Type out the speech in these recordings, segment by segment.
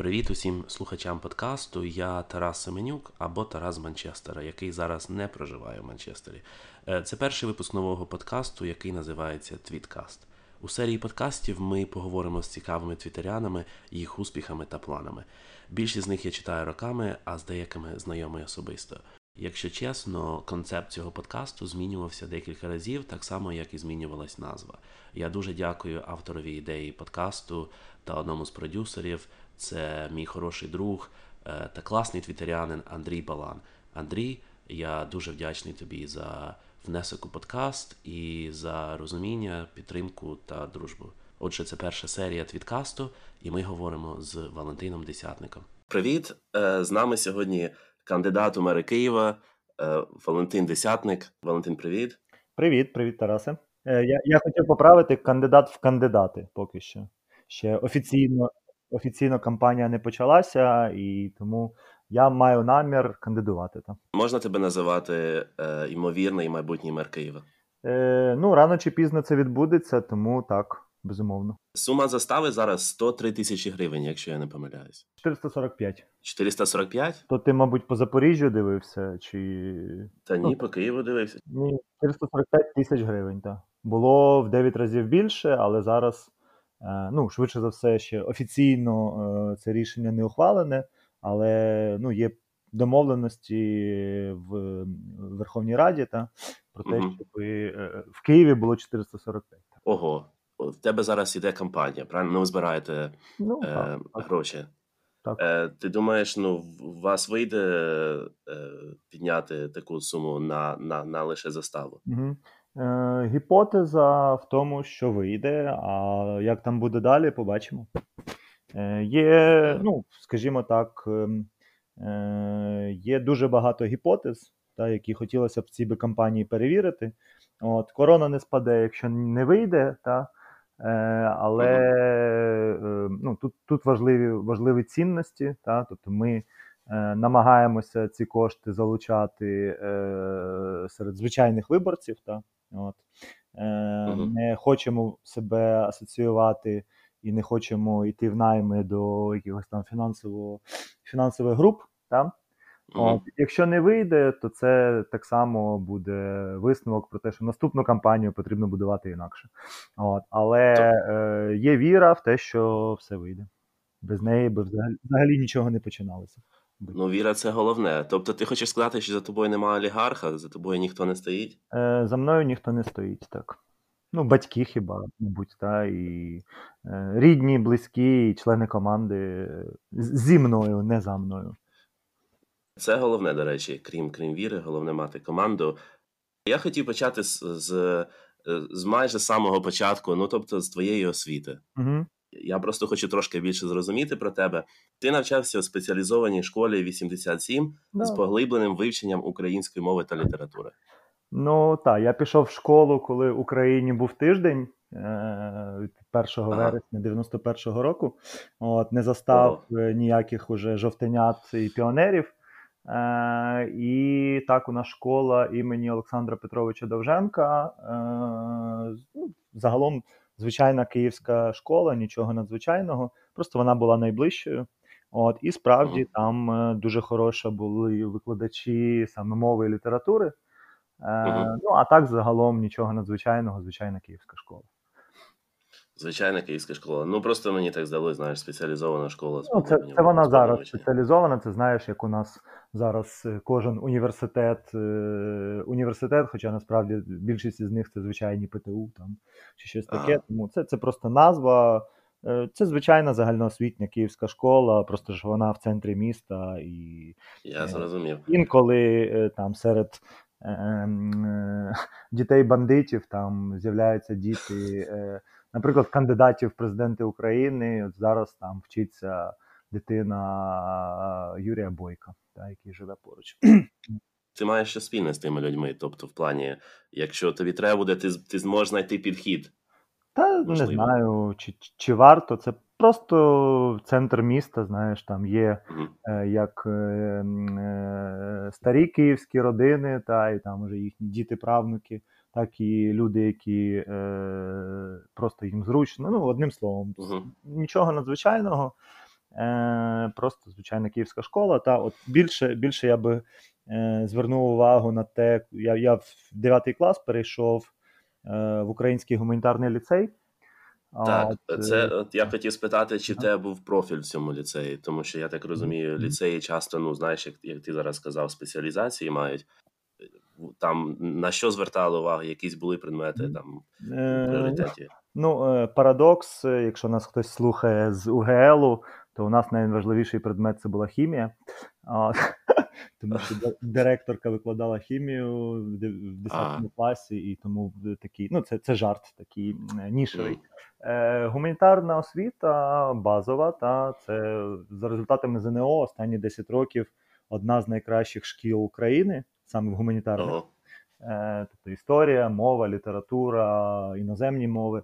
Привіт усім слухачам подкасту. Я Тарас Семенюк або Тарас Манчестера, який зараз не проживає в Манчестері. Е, Це перший випуск нового подкасту, який називається Твіткаст. У серії подкастів ми поговоримо з цікавими твітерянами, їх успіхами та планами. Більшість з них я читаю роками, а з деякими знайомий особисто. Якщо чесно, концепт цього подкасту змінювався декілька разів, так само як і змінювалась назва. Я дуже дякую авторові ідеї подкасту та одному з продюсерів. Це мій хороший друг е, та класний твітерянин Андрій Балан. Андрій, я дуже вдячний тобі за внесок у подкаст і за розуміння, підтримку та дружбу. Отже, це перша серія твіткасту, і ми говоримо з Валентином Десятником. Привіт! Е, З нами сьогодні кандидат у мери Києва е, Валентин Десятник. Валентин, привіт. Привіт, привіт, Тарасе. Я, я хотів поправити кандидат в кандидати поки що. Ще офіційно, офіційно кампанія не почалася, і тому я маю намір кандидувати там. Можна тебе називати е, ймовірний майбутній мер Києва? Е, ну, рано чи пізно це відбудеться, тому так, безумовно. Сума застави зараз 103 тисячі гривень, якщо я не помиляюсь. 445. 445? То ти, мабуть, по Запоріжжю дивився, чи. Та ні, по Києву дивився. Ні, 445 тисяч гривень, так. Було в 9 разів більше, але зараз, ну, швидше за все, ще офіційно е, це рішення не ухвалене, але ну, є домовленості в Верховній Раді та, про те, щоб е, в Києві було 445. Ого, в тебе зараз іде кампанія, правильно? Ну, ви збираєте Ну, е, так, гроші. так. Е, ти думаєш, ну, у вас вийде е, підняти таку суму на, на, на лише заставу? Угу. Е, гіпотеза в тому, що вийде, а як там буде далі, побачимо. Е, є, ну, скажімо так, ем, е, є дуже багато гіпотез, та, які хотілося б в цій би кампанії перевірити. От, корона не спаде, якщо не вийде, та, але ну, тут, тут важливі, важливі цінності. Та, тобто ми намагаємося ці кошти залучати серед звичайних виборців. Та, от. Е, Мгм. Не хочемо себе асоціювати і не хочемо йти в найми до якихось там фінансово, фінансових груп. Та? От, якщо не вийде, то це так само буде висновок про те, що наступну кампанію потрібно будувати інакше. От, але е, є віра в те, що все вийде. Без неї би взагалі, взагалі нічого не починалося. Ну, віра це головне. Тобто, ти хочеш сказати, що за тобою немає олігарха, за тобою ніхто не стоїть? Е, за мною ніхто не стоїть так. Ну, батьки хіба, мабуть, та, і е, рідні, близькі, і члени команди е, зі мною, не за мною. Це головне, до речі, крім крім віри, головне мати команду. Я хотів почати з, з, е, з майже самого початку, ну тобто з твоєї освіти. Угу. Я просто хочу трошки більше зрозуміти про тебе. Ти навчався у спеціалізованій школі 87 з поглибленим вивченням української мови та літератури. Ну так, я пішов в школу, коли в Україні був тиждень е, від 1 Ага. вересня 91-го року. От, не застав е, ніяких уже жовтенят і піонерів. Е, і так, у нас школа імені Олександра Петровича Довженка. Е, ну, загалом звичайна київська школа, нічого надзвичайного. Просто вона була найближчою. От, і справді там е, дуже хороша були викладачі саме мови і літератури. Е. Ну, а так загалом нічого надзвичайного, звичайна київська школа. Звичайна київська школа. Ну просто мені так здалося, знаєш, спеціалізована школа. Ну, це, це вона зараз спеціалізована. Це знаєш, як у нас зараз е, кожен університет, е, університет, хоча насправді більшість із них це звичайні ПТУ там, чи щось таке. Ага. Тому це, це просто назва. Е, Це звичайна загальноосвітня київська школа, просто ж вона в центрі міста і Я зрозумів. інколи там серед ем, дітей бандитів там з'являються діти, наприклад, кандидатів в президенти України. От зараз там вчиться дитина Юрія Бойка, та, який живе поруч. Ти маєш щось спільне з тими людьми. Тобто, в плані, якщо тобі треба буде, ти, з- ти зможеш знайти підхід. Та не знаю, чи, чи варто. Це просто центр міста, знаєш, там є е, як е, е, старі київські родини, та і там уже їхні діти, правнуки, так і люди, які е, просто їм зручно. Ну, одним словом, Мгм. нічого надзвичайного. Е, е, просто звичайна київська школа. Та от більше більше я би е, звернув увагу на те, я я в 9 клас перейшов е, в український гуманітарний ліцей. Так, от, це от я хотів спитати, чи в тебе був профіль в цьому ліцеї, тому що я так розумію, ліцеї часто, ну знаєш, як як ти зараз сказав, спеціалізації мають. Там на що звертали увагу, якісь були предмети там в пріоритеті? Ну, парадокс, якщо нас хтось слухає з УГЛу, то у нас найважливіший предмет це була хімія. Тому що директорка викладала хімію в 10 класі, і тому такий, ну це це жарт такий нішевий. Е, Гуманітарна освіта базова, та це за результатами ЗНО останні 10 років одна з найкращих шкіл України, саме в гуманітарних. Е, Тобто історія, мова, література, іноземні мови.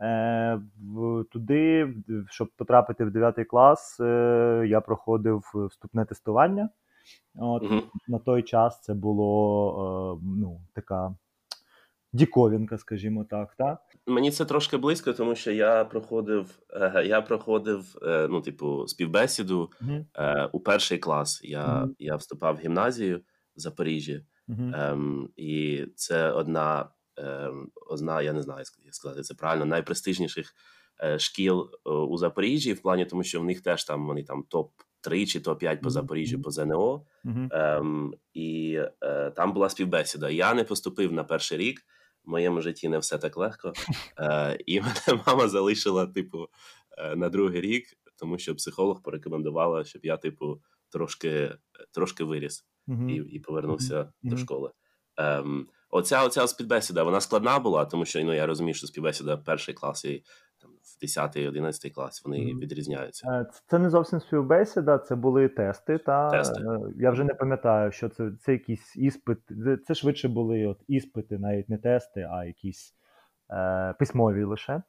Е, Туди, щоб потрапити в 9 клас, е, я проходив вступне тестування. От, угу. На той час це було е, ну, така діковінка, скажімо так. Та? Мені це трошки близько, тому що я проходив я проходив ну, типу, співбесіду uh-huh. у перший клас. Я uh-huh. я вступав в гімназію в Запоріжжі, uh-huh. ем, і це одна, ем, одна, я не знаю, як сказати це правильно, найпрестижніших е, шкіл е, у Запоріжжі, в плані, тому що в них теж там вони там топ. Три чи то п'ять по Запоріжжю по ЗНО, uh-huh. ем, і е, там була співбесіда. Я не поступив на перший рік, в моєму житті не все так легко. Е, І мене мама залишила, типу, е, на другий рік, тому що психолог порекомендувала, щоб я, типу, трошки трошки виріс uh-huh. і і повернувся uh-huh. до школи. Ем, Оця оця співбесіда, вона складна була, тому що ну, я розумію, що співбесіда перший клас і там в 10-11 клас вони mm. відрізняються. Е, це не зовсім співбесіда, це були тести. Та тести. Е, я вже не пам'ятаю, що це це якісь іспити. Це швидше були от іспити, навіть не тести, а якісь е, письмові лише.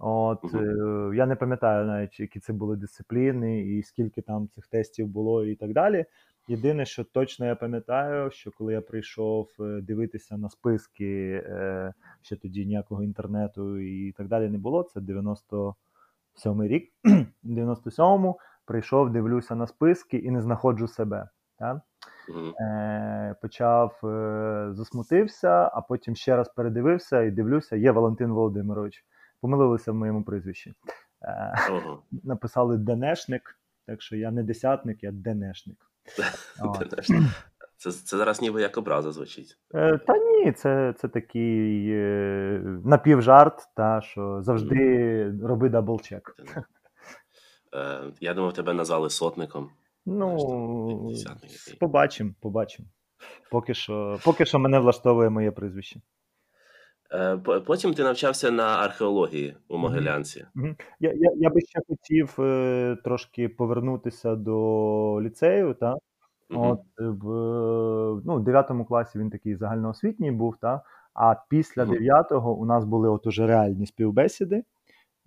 От mm-hmm. е, я не пам'ятаю навіть, які це були дисципліни, і скільки там цих тестів було, і так далі. Єдине, що точно я пам'ятаю, що коли я прийшов е, дивитися на списки, е, ще тоді ніякого інтернету і так далі не було. Це 97-й рік. 97-му прийшов, дивлюся на списки і не знаходжу себе. Так? Е, Почав засмутився, а потім ще раз передивився і дивлюся, є Валентин Володимирович. Помилилися в моєму прізвищі. Е, Написали Денешник, так що я не десятник, я денешник. Це це зараз ніби як образа звучить. Е, Та ні, це це такий е, напівжарт, та, що завжди mm. роби даблчек. Е, Я думав, тебе назвали сотником. Ну, побачимо, побачимо. Поки що, Поки що мене влаштовує моє прізвище. Е, потім ти навчався на археології у Могилянці. Mm-hmm. Я я, я би ще хотів е, трошки повернутися до ліцею. Та? Mm-hmm. От В ну, 9 класі він такий загальноосвітній був, та? а після 9-го у нас були от уже реальні співбесіди,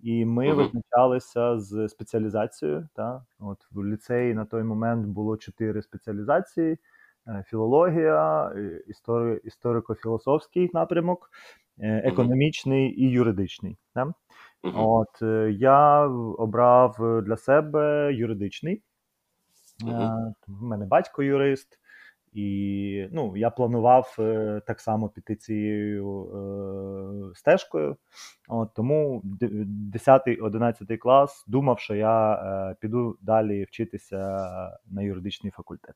і ми визначалися з спеціалізацією. Та? От В ліцеї на той момент було чотири спеціалізації. Е, філологія, історико-філософський напрямок, Е, економічний і юридичний. Да? От е, я обрав для себе юридичний. Uh-huh. У мене батько юрист, і ну, я планував так само піти цією е, стежкою. От, Тому 10-11 клас думав, що я е, піду далі вчитися на юридичний факультет.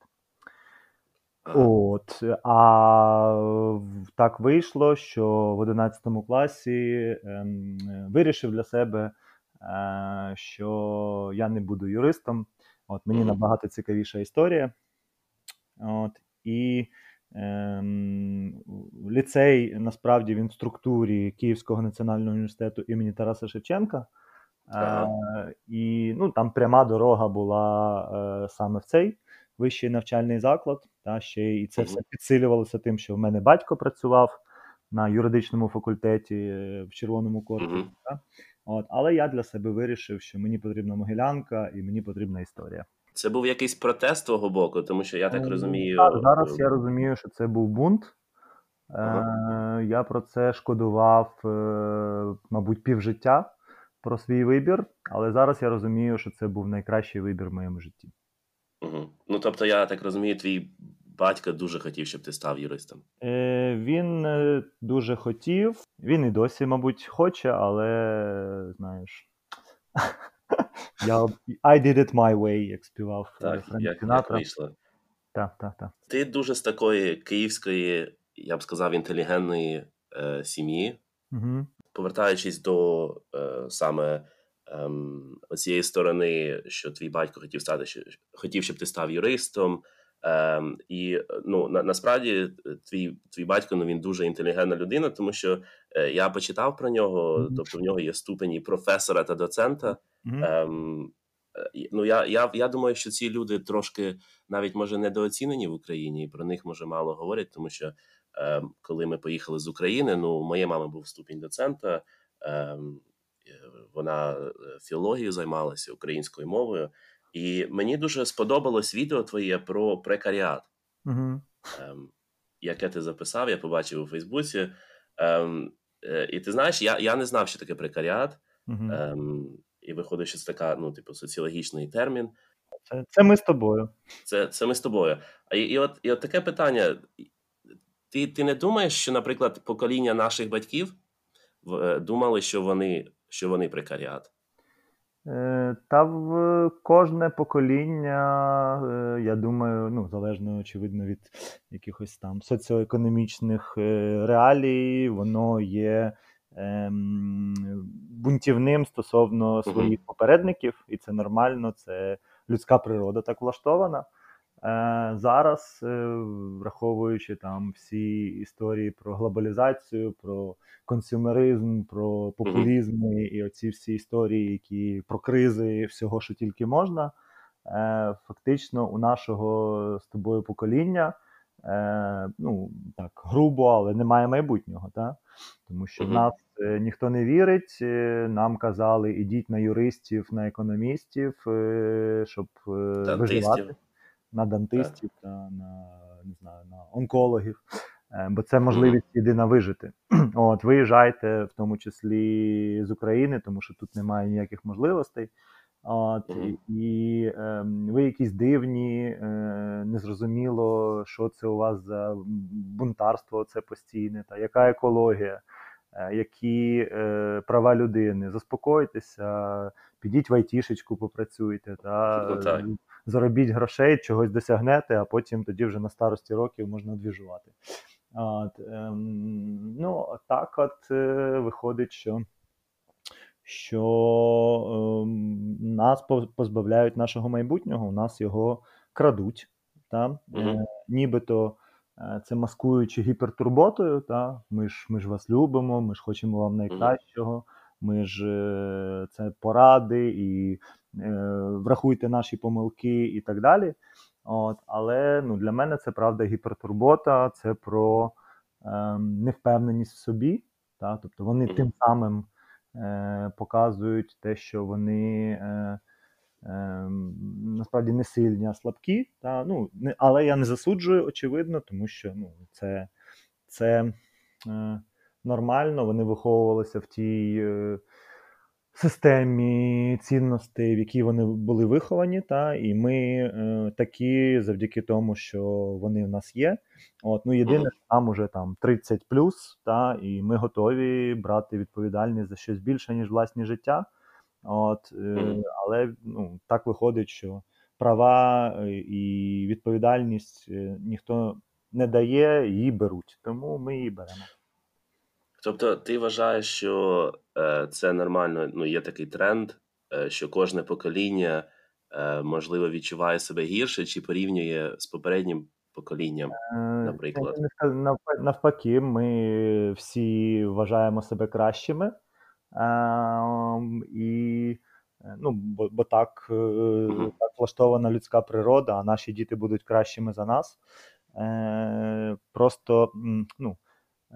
От, а так вийшло, що в 11 класі ем, вирішив для себе, е, що я не буду юристом. От Мені набагато цікавіша історія. От, І ем, ліцей насправді він в структурі Київського національного університету імені Тараса Шевченка. Е, І ну, там пряма дорога була е, саме в цей вищий навчальний заклад. Та ще І це все підсилювалося тим, що в мене батько працював на юридичному факультеті е, в червоному корпусі. Та? От, Але я для себе вирішив, що мені потрібна могилянка і мені потрібна історія. Це був якийсь протест твого боку, тому що я так е, розумію. Так, Зараз я розумію, що це був бунт. Ага. Е, Я про це шкодував, е, мабуть, півжиття про свій вибір, але зараз я розумію, що це був найкращий вибір в моєму житті. Угу. Ну тобто, я так розумію, твій батько дуже хотів, щоб ти став юристом. Е, Він е, дуже хотів, він і досі, мабуть, хоче, але знаєш. Я I did it my way, як співав Так, Френк як, як вийшло. Так, так, так. Ти дуже з такої київської, я б сказав, інтелігентної е, сім'ї. Угу. Повертаючись до е, саме ем, цієї сторони, що твій батько хотів стати, що, хотів, щоб ти став юристом. Ем, і ну на, насправді твій твій батько ну він дуже інтелігентна людина, тому що е, я почитав про нього, Мгм. тобто в нього є ступені професора та доцента. Ем, е, ну я, я, я думаю, що ці люди трошки навіть може недооцінені в Україні, і про них може мало говорять, тому що ем, коли ми поїхали з України, ну у моєї мами був ступінь доцента. Е, вона е, філологією займалася українською мовою, і мені дуже сподобалось відео твоє про прекаріат, Угу. ем, яке ти записав, я побачив у Фейсбуці. Ем, е, і ти знаєш, я, я не знав, що таке прекаріат. Угу. Ем, і виходить, що це така, ну, типу, соціологічний термін. Це, це ми з тобою. Це, це ми з тобою. І, і, от, і от таке питання: ти, ти не думаєш, що, наприклад, покоління наших батьків е, думали, що вони, що вони прекаріат? Е, Та в кожне покоління, е, я думаю, ну, залежно, очевидно, від якихось там соціоекономічних е, реалій, воно є ем, бунтівним стосовно своїх попередників, і це нормально, це людська природа так влаштована. Е, Зараз, е, враховуючи там всі історії про глобалізацію, про консюмеризм, про популізми і оці всі історії, які про кризи, всього, що тільки можна. Е, Фактично, у нашого з тобою покоління, ну так, грубо, але немає майбутнього, та? тому що в нас ніхто не вірить. Нам казали, ідіть на юристів, на економістів, щоб виживати. На дантистів та на не знаю на онкологів, Е, бо це можливість єдина вижити. От виїжджайте, в тому числі з України, тому що тут немає ніяких можливостей. От, і, ем, ви якісь дивні, е, незрозуміло, що це у вас за бунтарство, це постійне, та яка екологія, е, які е, права людини. Заспокойтеся, підіть в айтішечку, попрацюйте, та так. Заробіть грошей, чогось досягнете, а потім тоді вже на старості років можна двіжувати. От, ем, ну, так от е, виходить, що, що ем, нас позбавляють нашого майбутнього, у нас його крадуть. Та? Е, нібито е, це маскуючи гіпертурботою, та? Ми, ж, ми ж вас любимо, ми ж хочемо вам найкращого, ми ж е, це поради і е, врахуйте наші помилки і так далі. От, але ну, для мене це правда гіпертурбота, це про ем, невпевненість в собі. Та? Тобто вони тим самим е, показують те, що вони е, е, насправді не сильні, а слабкі. Та? Ну, не, але я не засуджую, очевидно, тому що ну, це, це е, нормально, вони виховувалися в тій. Е, системі цінностей, в якій вони були виховані, та і ми е, такі завдяки тому, що вони в нас є. От, ну єдине, що нам уже там 30 плюс, та і ми готові брати відповідальність за щось більше, ніж власні життя. От, е, але ну, так виходить, що права е, і відповідальність е, ніхто не дає, її беруть. Тому ми її беремо. Тобто, ти вважаєш, що е, це нормально, ну, є такий тренд, е, що кожне покоління, е, можливо, відчуває себе гірше чи порівнює з попереднім поколінням. Е, Наприклад. Навпаки, ми всі вважаємо себе кращими. Ем, і, е, ну, бо, бо так, е, так влаштована людська природа, а наші діти будуть кращими за нас. Е, Просто ну,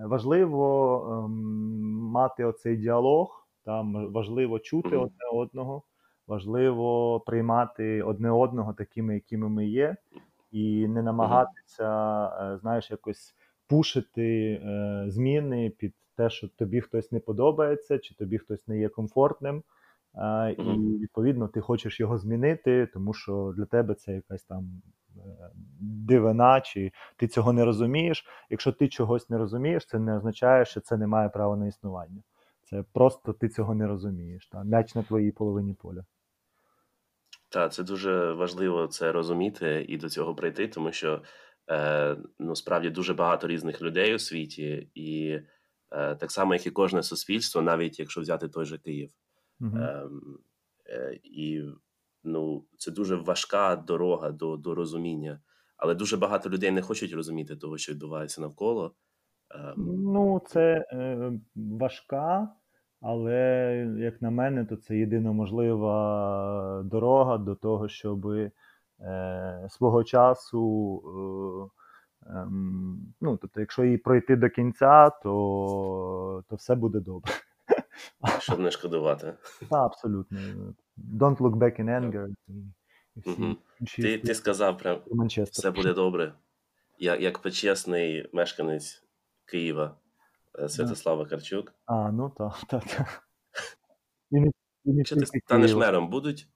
важливо ем, мати оцей діалог, та, м- важливо чути одне одного, важливо приймати одне одного такими, якими ми є, і не намагатися, е, знаєш, якось пушити е, зміни під те, що тобі хтось не подобається, чи тобі хтось не є комфортним. І відповідно ти хочеш його змінити, тому що для тебе це якась там е, дивина, чи ти цього не розумієш. Якщо ти чогось не розумієш, це не означає, що це не має права на існування. Це просто ти цього не розумієш. Та? М'яч на твоїй половині поля. Так, це дуже важливо це розуміти і до цього прийти, тому що е, ну, справді дуже багато різних людей у світі, і е, так само, як і кожне суспільство, навіть якщо взяти той же Київ. Угу. Е, е, і ну, це дуже важка дорога до до розуміння. Але дуже багато людей не хочуть розуміти того, що відбувається навколо. Е, ну, це е, важка. Але, як на мене, то це єдино можлива дорога до того, щоб е, свого часу, е, е, ну, тобто, якщо її пройти до кінця, то то все буде добре. Щоб не шкодувати. Так, абсолютно. Don't look back in anger. І всі, угу. Ти ти сказав, прям все буде добре. Як як почесний мешканець Києва. Е, Святослава Карчук. А, ну так, так. так. Якщо ти станеш мером, будуть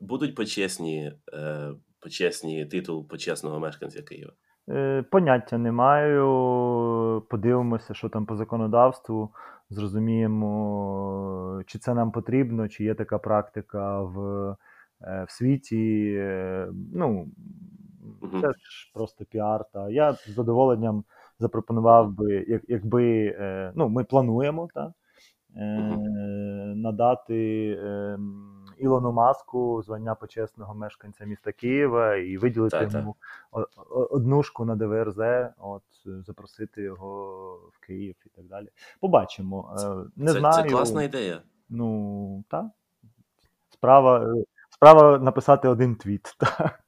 будуть почесні, е, почесні титул почесного мешканця Києва? Е, поняття не маю. Подивимося, що там по законодавству. Зрозуміємо, чи це нам потрібно, чи є така практика в в світі. Ну, це ж просто піар. Та я з задоволенням запропонував би, як, якби е, ну, ми плануємо так, е, надати е, Ілону Маску звання почесного мешканця міста Києва і виділити так, йому так. однушку на ДВРЗ, от запросити його в Київ і так далі. Побачимо. Не це, знаю. Це класна ідея. Ну, так. Справа справа написати один твіт. так.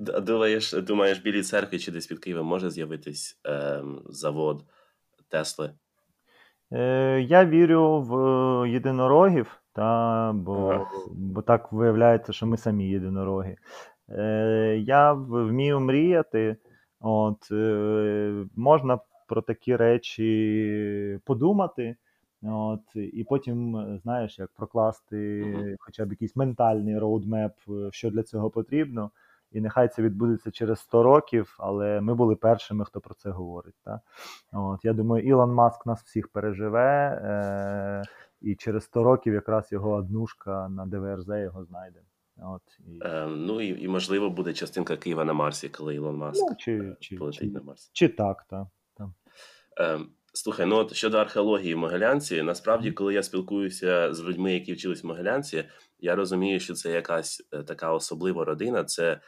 Думаєш, думаєш, білій церкві чи десь під Києвом може з'явитись е, завод Тесли? Е, Я вірю в єдинорогів, та, бо бо так виявляється, що ми самі єдинороги. Е, Я вмію мріяти. От, е, Можна про такі речі подумати. От, І потім, знаєш, як прокласти хоча б якийсь ментальний роудмеп, що для цього потрібно і нехай це відбудеться через 100 років, але ми були першими, хто про це говорить. Та? От, Я думаю, Ілон Маск нас всіх переживе, е- і через 100 років якраз його однушка на ДВРЗ його знайде. От, і... Е, ну і, і можливо буде частинка Києва на Марсі, коли Ілон Маск ну, чи, чи, полетить чи, на Марс. Чи так, так. Та. Е, Слухай, ну от щодо археології в Могилянці, насправді, коли я спілкуюся з людьми, які вчились в Могилянці, я розумію, що це якась е, така особлива родина. Це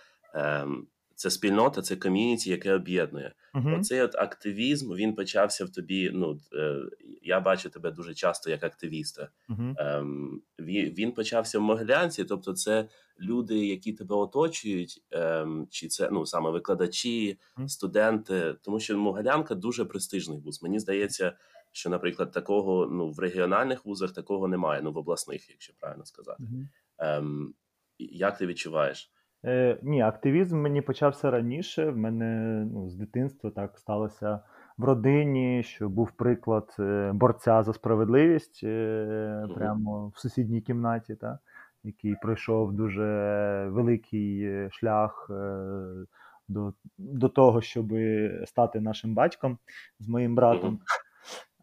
це спільнота, це ком'юніті, яке об'єднує. Uh-huh. Оцей от активізм він почався в тобі. Ну е, я бачу тебе дуже часто як активіста. Uh-huh. Він він почався в Могилянці, тобто це люди, які тебе оточують, ем, чи це ну саме викладачі, uh-huh. студенти, тому що Могилянка дуже престижний вуз. Мені здається, що, наприклад, такого ну в регіональних вузах такого немає. Ну в обласних, якщо правильно сказати. Ем, Як ти відчуваєш? Е, Ні, активізм мені почався раніше. В мене ну, з дитинства так сталося в родині, що був приклад е, борця за справедливість е, прямо в сусідній кімнаті, та, який пройшов дуже великий е, шлях е, до до того, щоб стати нашим батьком з моїм братом.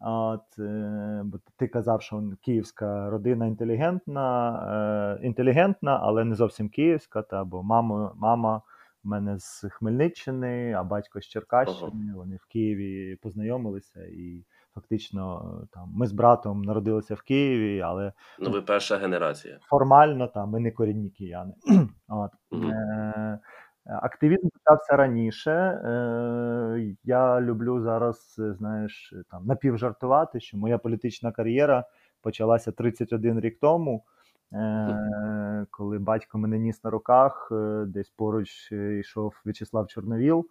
От, е, бо Ти казав, що київська родина інтелігентна, е, інтелігентна, але не зовсім київська. Та, Бо мама мама в мене з Хмельниччини, а батько з Черкащини. Вони в Києві познайомилися і фактично там ми з братом народилися в Києві, але ну ви перша генерація. Формально там ми не корінні кияни. От. Е, Активізм почався раніше. Е, я люблю зараз, знаєш, там напівжартувати, що моя політична кар'єра почалася 31 рік тому, е, коли батько мене ніс на руках, е, десь поруч йшов В'ячеслав Чорновіл,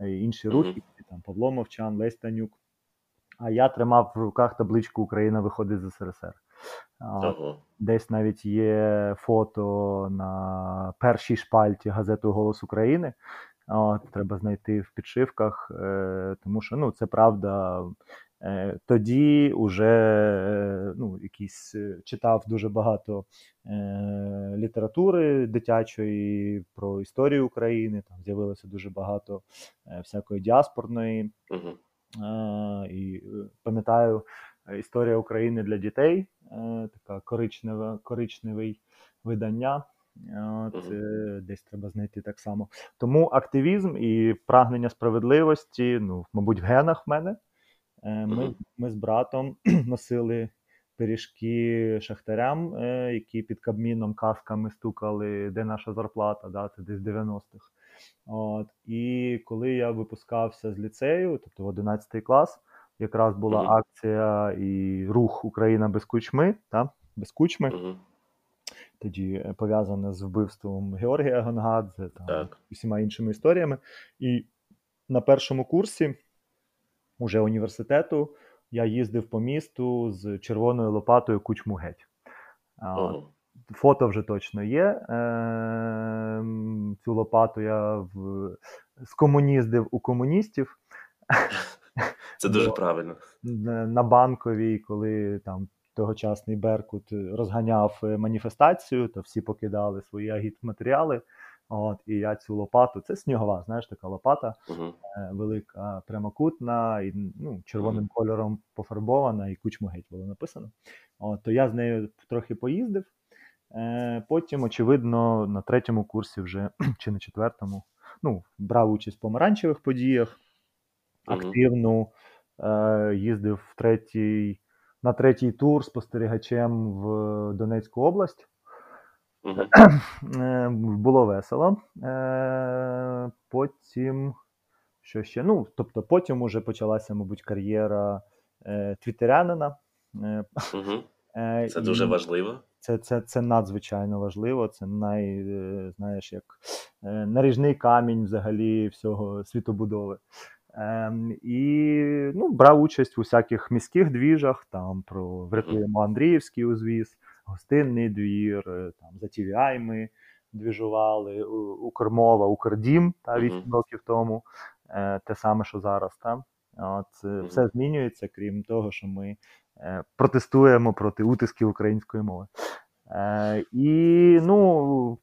інші рухи, там Павло Мовчан, Лесь Танюк. А я тримав в руках табличку Україна виходить з СРСР. Ага. Десь навіть є фото на першій шпальті газети Голос України. От, Треба знайти в підшивках, е, тому що ну, це правда. Е, тоді вже ну, якісь читав дуже багато літератури дитячої про історію України. Там з'явилося дуже багато всякої діаспорної. Uh-huh. І пам'ятаю, історія України для дітей, така коричневе, коричневий видання. От, uh-huh. Десь треба знайти так само. Тому активізм і прагнення справедливості, ну, мабуть, в генах в мене. Е, ми ми з братом носили пиріжки шахтарям, е, які під кабміном касками стукали, де наша зарплата, да, це десь 90-х. От, І коли я випускався з ліцею, тобто в 11 клас, якраз була uh-huh. акція і рух Україна без кучми, та, без кучми тоді е, пов'язане з вбивством Георгія Гонгадзе та так. усіма іншими історіями. І на першому курсі уже університету я їздив по місту з червоною лопатою кучму геть. Ого. Фото вже точно є. Е, Цю лопату я в... скомуніздив у комуністів. Це дуже правильно. На банковій, коли там тогочасний Беркут розганяв е, маніфестацію, то всі покидали свої агітматеріали. От, І я цю лопату, це снігова, знаєш, така лопата uh-huh. велика, прямокутна, і ну, червоним uh-huh. кольором пофарбована, і кучму геть було написано. От, То я з нею трохи поїздив. Е, Потім, очевидно, на третьому курсі вже чи на четвертому ну, брав участь в помаранчевих подіях, активно е, їздив в третій на третій тур спостерігачем в Донецьку область. Uh-huh. Було весело. Е, потім, що ще? Ну, тобто, потім уже почалася, мабуть, кар'єра е, твітерянина. Uh-huh. Це І дуже важливо. Це це, це надзвичайно важливо. Це най, знаєш, як наріжний камінь взагалі всього світобудови. Ем, І ну, брав участь у всяких міських двіжах, там про врятуємо Андріївський узвіз, гостинний двір, е, там за TVI ми двіжували, Укрмова, Укрдім та 8 років тому, е, те саме, що зараз. Та? От, Все змінюється, крім того, що ми е, протестуємо проти утисків української мови. І ну,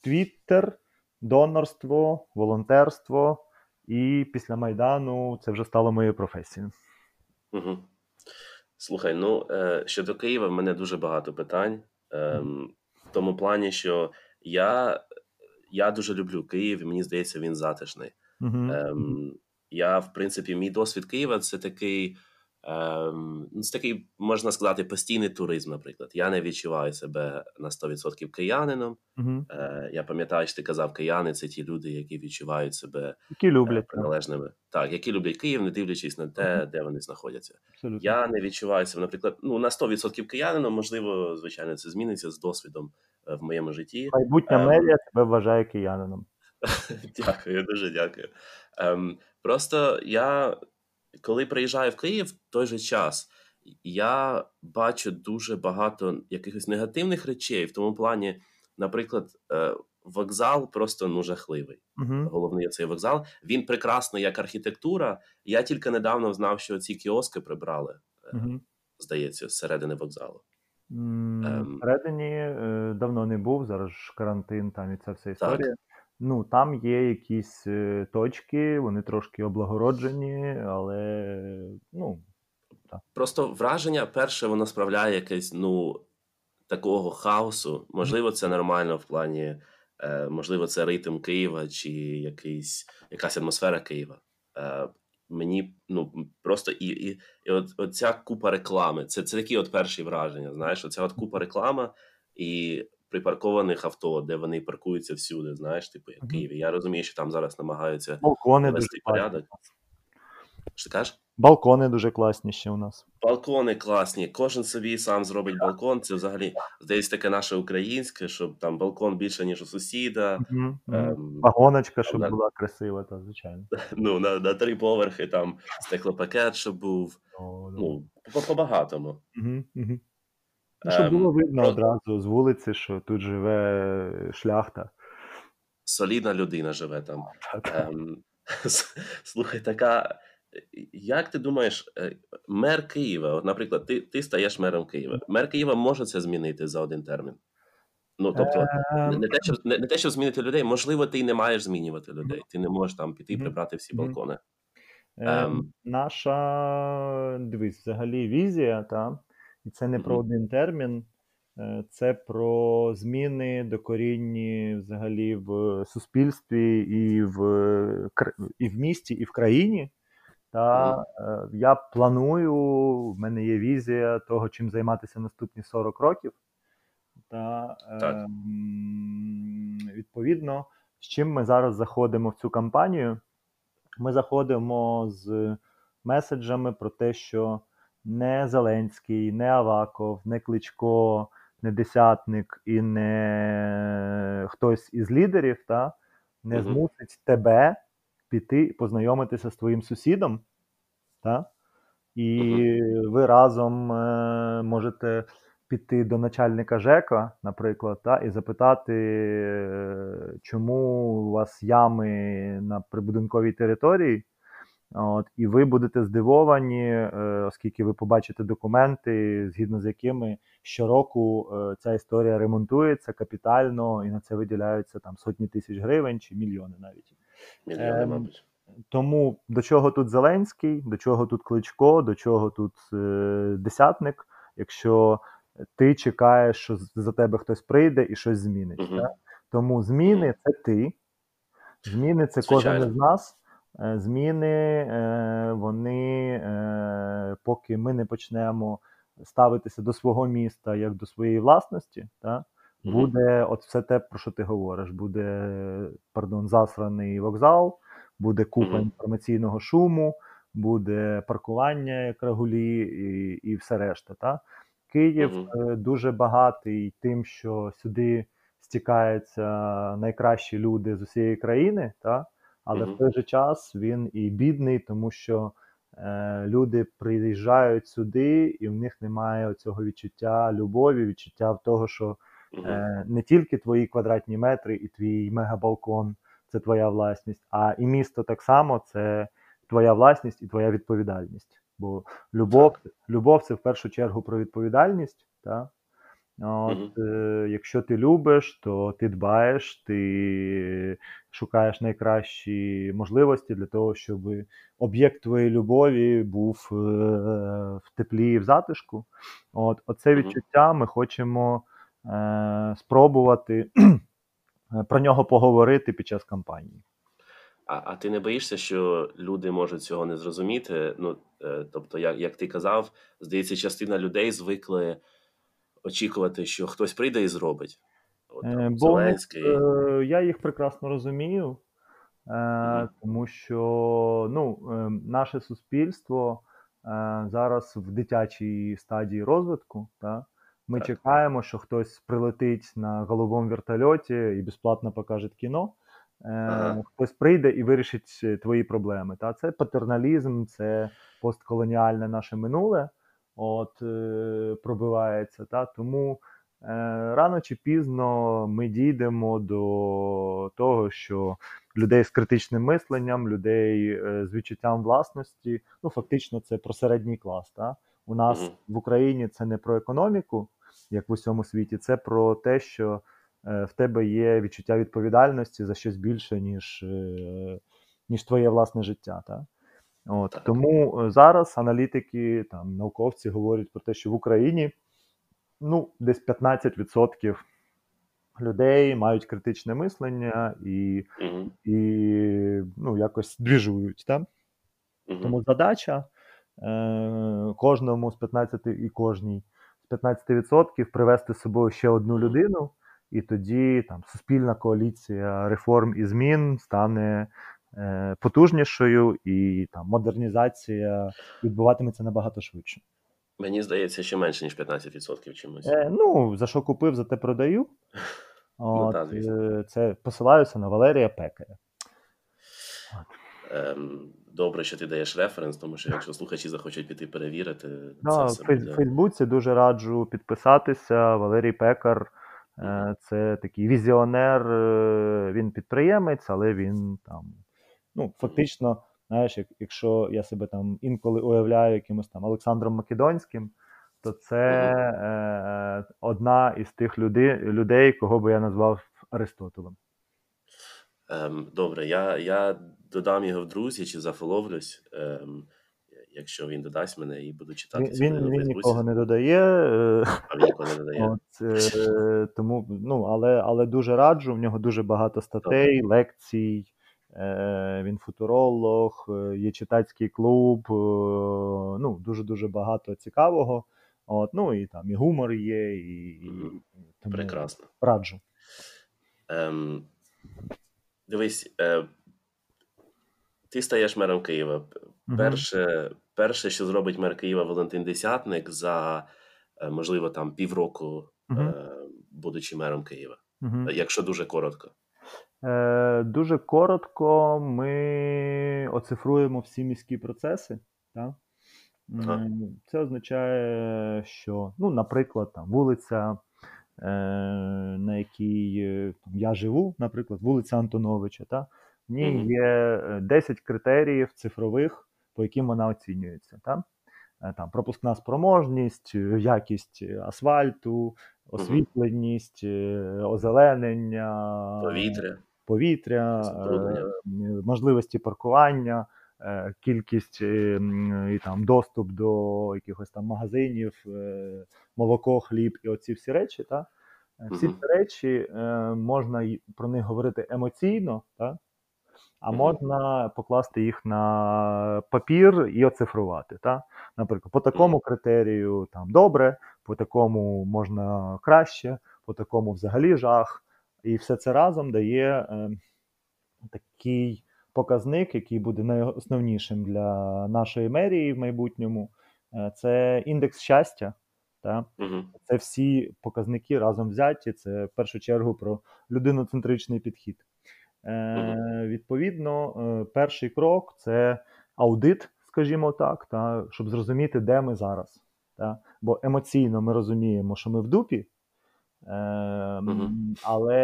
Твіттер, донорство, волонтерство. І після Майдану це вже стало моєю професією. Угу. Слухай, ну е, щодо Києва, в мене дуже багато питань. Е, в тому плані, що я я дуже люблю Київ, і мені здається, він затишний. Угу. Я, в принципі, мій досвід Києва це такий. Ем, ну, це такий, можна сказати, постійний туризм, наприклад. Я не відчуваю себе на 100% киянином. Uh-huh. Е, Я пам'ятаю, що ти казав, кияни це ті люди, які відчувають себе які люблять, приналежними. Так, які люблять Київ, не дивлячись на те, uh-huh. де вони знаходяться. Абсолютно. Я не відчуваю себе, наприклад, ну на 100% киянином, можливо, звичайно, це зміниться з досвідом е, в моєму житті. Майбутня ем... мерія тебе вважає киянином. Дякую, дуже дякую. Ем, Просто я коли приїжджаю в Київ в той же час, я бачу дуже багато якихось негативних речей в тому плані, наприклад, е, вокзал просто ну жахливий. Uh-huh. Головний цей вокзал. Він прекрасний як архітектура. Я тільки недавно знав, що ці кіоски прибрали, uh-huh. здається, зсередини вокзалу. Mm, Всередині е, давно не був, зараз ж карантин, там і ця вся історія. Так. Ну, там є якісь е, точки, вони трошки облагороджені, але ну. так. Просто враження перше, воно справляє якесь, ну, такого хаосу. Можливо, це нормально в плані, е, можливо, це ритм Києва чи якийсь, якась атмосфера Києва. Е, Мені ну просто і і, і от, от купа реклами. Це це такі от перші враження. Знаєш, оця от купа реклама, і припаркованих авто, де вони паркуються всюди, знаєш, типу як в Києві. Я розумію, що там зараз намагаються Балкони вести порядок. Що ти кажеш? Балкони дуже класні ще у нас. Балкони класні. Кожен собі сам зробить балкон. Це взагалі здається таке наше українське, щоб там балкон більше, ніж у сусіда. Ем, Вагоночка, щоб на... була красива, та звичайно. Ну, на на три поверхи, там стеклопакет, щоб був. О, ну, по-багатому. Угу, угу. Ну, щоб було ем, видно про... одразу з вулиці, що тут живе шляхта. Солідна людина живе там. Ем, Слухай, така. як ти думаєш, е, мер Києва, от, наприклад, ти ти стаєш мером Києва. Мер Києва може це змінити за один термін? Ну, тобто, Ем. не те, щоб не, не те, щоб змінити людей, можливо, ти не маєш змінювати людей. Ти не можеш там піти і прибрати всі балкони. Ем, ем. Наша дивись, взагалі візія, та, і це не про один термін, е, це про зміни докорінні взагалі в суспільстві і в і в місті, і в країні. Та е, я планую, в мене є візія того, чим займатися наступні 40 років. Та е, відповідно, з чим ми зараз заходимо в цю кампанію. Ми заходимо з меседжами про те, що не Зеленський, не Аваков, не Кличко, не Десятник і не хтось із лідерів та, не змусить тебе піти і познайомитися з твоїм сусідом. Та? І ви разом е, можете піти до начальника ЖЕКа, наприклад, та, і запитати, е, чому у вас ями на прибудинковій території. От, І ви будете здивовані, е, оскільки ви побачите документи, згідно з якими щороку е, ця історія ремонтується капітально, і на це виділяються там сотні тисяч гривень чи мільйони навіть. Мільйони, ем, мабуть. Тому до чого тут Зеленський, до чого тут Кличко, до чого тут е, десятник, якщо ти чекаєш, що за тебе хтось прийде і щось змінить. Так? Тому зміни це ти, зміни це Звичайно. кожен із нас. Е, зміни, е, вони, е, поки ми не почнемо ставитися до свого міста як до своєї власності, так? буде от все те, про що ти говориш. Буде пардон, засраний вокзал, буде купа інформаційного шуму, буде паркування як регулі і і все решта. Так? Київ mm-hmm. дуже багатий тим, що сюди стікаються найкращі люди з усієї країни, та? Але mm-hmm. в той же час він і бідний, тому що е, люди приїжджають сюди, і в них немає цього відчуття любові, відчуття в того, що е, не тільки твої квадратні метри і твій мегабалкон це твоя власність, а і місто так само це твоя власність і твоя відповідальність. Бо любов любов це в першу чергу про відповідальність. Та? От, mm-hmm. е, Якщо ти любиш, то ти дбаєш, ти шукаєш найкращі можливості для того, щоб об'єкт твоєї любові був е, в теплі і в затишку. От, Оце відчуття ми хочемо е, спробувати про нього поговорити під час кампанії. А а ти не боїшся, що люди можуть цього не зрозуміти? Ну е, тобто, як як ти казав, здається, частина людей звикли очікувати, що хтось прийде і зробить. От, там, е, Бо Зеленський. Е, я їх прекрасно розумію, е, тому що ну, наше суспільство зараз в дитячій стадії розвитку. Та? Ми так. чекаємо, що хтось прилетить на головому вертольоті і безплатно покаже кіно. Ага. Хтось прийде і вирішить твої проблеми. Та Це патерналізм, це постколоніальне наше минуле от, е, пробивається. Та Тому е, рано чи пізно ми дійдемо до того, що людей з критичним мисленням, людей е, з відчуттям власності, ну фактично, це про середній клас. Та? У нас угу. в Україні це не про економіку, як в усьому світі, це про те, що. Е, в тебе є відчуття відповідальності за щось більше, ніж ніж твоє власне життя. Так? От, так. Тому е, зараз аналітики, там, науковці говорять про те, що в Україні ну, десь 15% людей мають критичне мислення і угу. і ну, якось двіжують. Так? Угу. Тому задача е, кожному з 15 і кожній з 15% привести з собою ще одну людину і тоді там суспільна коаліція реформ і змін стане потужнішою, і там модернізація відбуватиметься набагато швидше. Мені здається, що менше ніж 15% чимось. Е, Ну, за що купив, за те продаю. Ну, От, ну, та, е, Це посилаюся на Валерія Пекаря. Ем, добре, що ти даєш референс, тому що якщо слухачі захочуть піти перевірити, це все в Фейсбуці дуже раджу підписатися. Валерій Пекар. Е, це такий візіонер, е, він підприємець, але він там ну, фактично Знаєш, як, якщо я себе там інколи уявляю якимось там Олександром Македонським, то це е, одна із тих люди, людей, кого би я назвав Аристотелем. Ем, Добре, я я додам його в друзі чи зафоловлюсь, ем, якщо він додасть мене і буду читати. Він він, він нікого не додає. Е, а він нікого не додає. От, е, тому, ну, Але але дуже раджу, в нього дуже багато статей, Добре. лекцій. Е, він футуролог, е, є читацький клуб, е, ну, дуже-дуже багато цікавого. От, Ну і там і гумор є, і, і тому прекрасно. Раджу. Ем, Дивись, е, ти стаєш мером Києва. Угу. Перше, перше, що зробить мер Києва Валентин Десятник за, можливо, там півроку, угу. е, будучи мером Києва, угу. якщо дуже коротко. Е, Дуже коротко, ми оцифруємо всі міські процеси. Так? Ага. Це означає, що, ну, наприклад, там вулиця, е, на якій е, там, я живу, наприклад, вулиця Антоновича. Та? В ній є 10 критеріїв цифрових, по яким вона оцінюється. Та? Там пропускна спроможність, якість асфальту, освітленість, озеленення, повітря, повітря можливості паркування. Е, кількість е, і там доступ до якихось там магазинів, е, молоко, хліб і оці всі речі. Та? Всі ці речі можна про них говорити емоційно, та? а можна покласти їх на папір і оцифрувати. Та? Наприклад, по такому критерію там добре, по такому можна краще, по такому взагалі жах. І все це разом дає е, такий показник, який буде найосновнішим для нашої мерії в майбутньому, е, це індекс щастя. Та? Угу. Це всі показники разом взяті. Це в першу чергу про людиноцентричний підхід. Е, угу. Відповідно, е, перший крок це аудит, скажімо так, та? щоб зрозуміти, де ми зараз. Та? Бо емоційно ми розуміємо, що ми в дупі, угу. але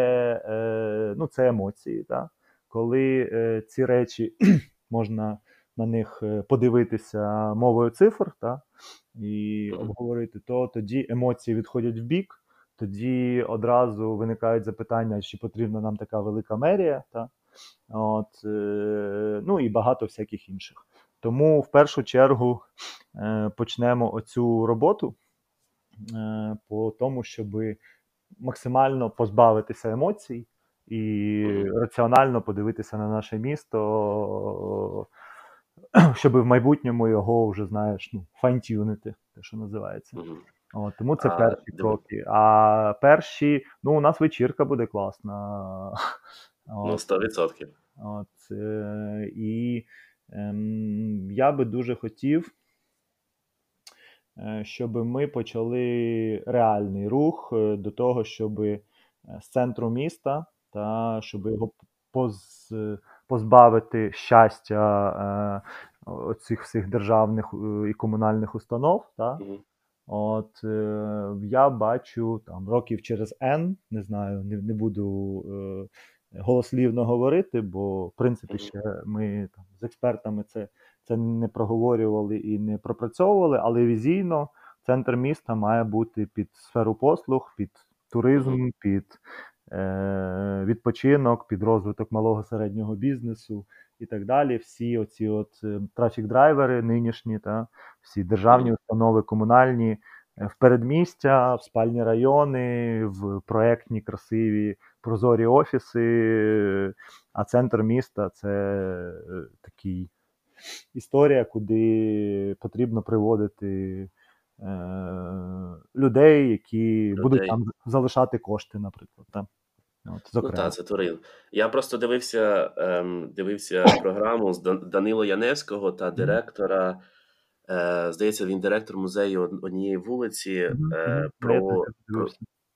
е, ну, це емоції. Та? коли е, ці речі можна на них е, подивитися мовою цифр та, і обговорити, то тоді емоції відходять в бік, тоді одразу виникають запитання, чи потрібна нам така велика мерія, та, от, е, ну і багато всяких інших. Тому в першу чергу е, почнемо оцю роботу е, по тому, щоб максимально позбавитися емоцій і раціонально подивитися на наше місто, щоб в майбутньому його вже знаєш, ну, файнтюнити, те, що називається. От, Тому це а, перші кроки. А перші, ну, у нас вечірка буде класна. Ну, 100%. От, е, І е, я би дуже хотів, щоб ми почали реальний рух е, до того, щоб е, з центру міста та щоб його поз, позбавити щастя е, оцих всіх державних е, і комунальних установ. Та? От е, я бачу там років через N, не знаю, не не буду е, голослівно говорити, бо в принципі ще ми там з експертами це це не проговорювали і не пропрацьовували, але візійно центр міста має бути під сферу послуг, під туризм, під Е, відпочинок, під розвиток малого середнього бізнесу і так далі. Всі оці от е, трафік-драйвери нинішні, та всі державні установи, комунальні е, в передмістя, в спальні райони, в проектні красиві прозорі офіси. А центр міста це такий історія, куди потрібно приводити. Людей, які людей. будуть там залишати кошти, наприклад. Так. От, Ну так, це Турин. Я просто дивився ем, дивився програму з Данило Яневського та директора. Е, Здається, він директор музею однієї вулиці. Е, про, про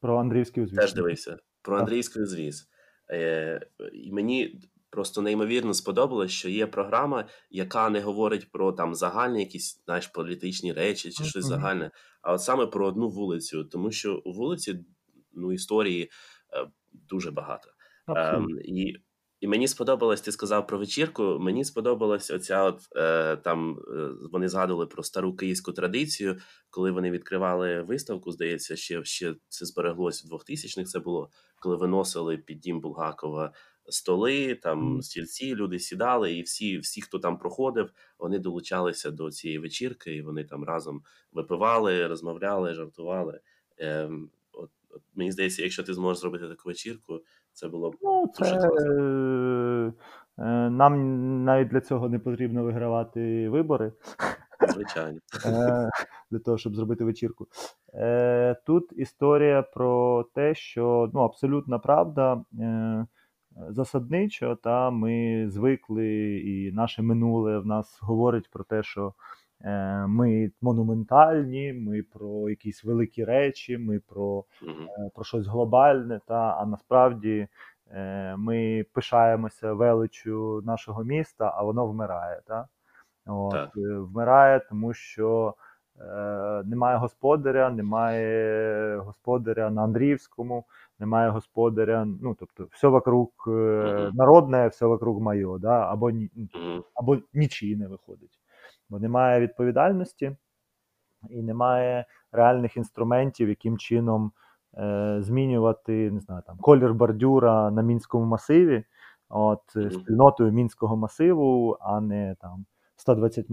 про Андріївський узвіз. Теж дивився. Про Андрійський узвіз. Е, І мені просто неймовірно сподобалось, що є програма, яка не говорить про там загальні якісь знаєш, політичні речі чи щось загальне, а от саме про одну вулицю. Тому що у вулиці ну, історії. Е, дуже багато. Ем, І І мені сподобалось, ти сказав про вечірку. Мені сподобалась оця от е, там е, вони згадували про стару київську традицію, коли вони відкривали виставку. Здається, ще ще це збереглось в 2000-х Це було коли виносили під дім Булгакова столи, там стільці, люди сідали, і всі, всі, хто там проходив, вони долучалися до цієї вечірки, і вони там разом випивали, розмовляли, жартували. Е, от, от Мені здається, якщо ти зможеш зробити таку вечірку, це було б ну, це, дуже класно. Е, нам навіть для цього не потрібно вигравати вибори. Звичайно. Е, для того, щоб зробити вечірку. Е, тут історія про те, що ну, абсолютна правда. Засадничо, та ми звикли, і наше минуле в нас говорить про те, що Е, ми монументальні, ми про якісь великі речі, ми про е, про щось глобальне. Та, А насправді е, ми пишаємося величю нашого міста, а воно вмирає. Та? От, так. Вмирає, тому що е, немає господаря, немає господаря на Андріївському, немає господаря. Ну, тобто, все вокруг е, народне, все вокруг моє, да? або, або нічий не виходить бо немає відповідальності і немає реальних інструментів, яким чином е, змінювати не знаю, там, колір бордюра на мінському масиві, от спільнотою мінського масиву, а не там 120 е,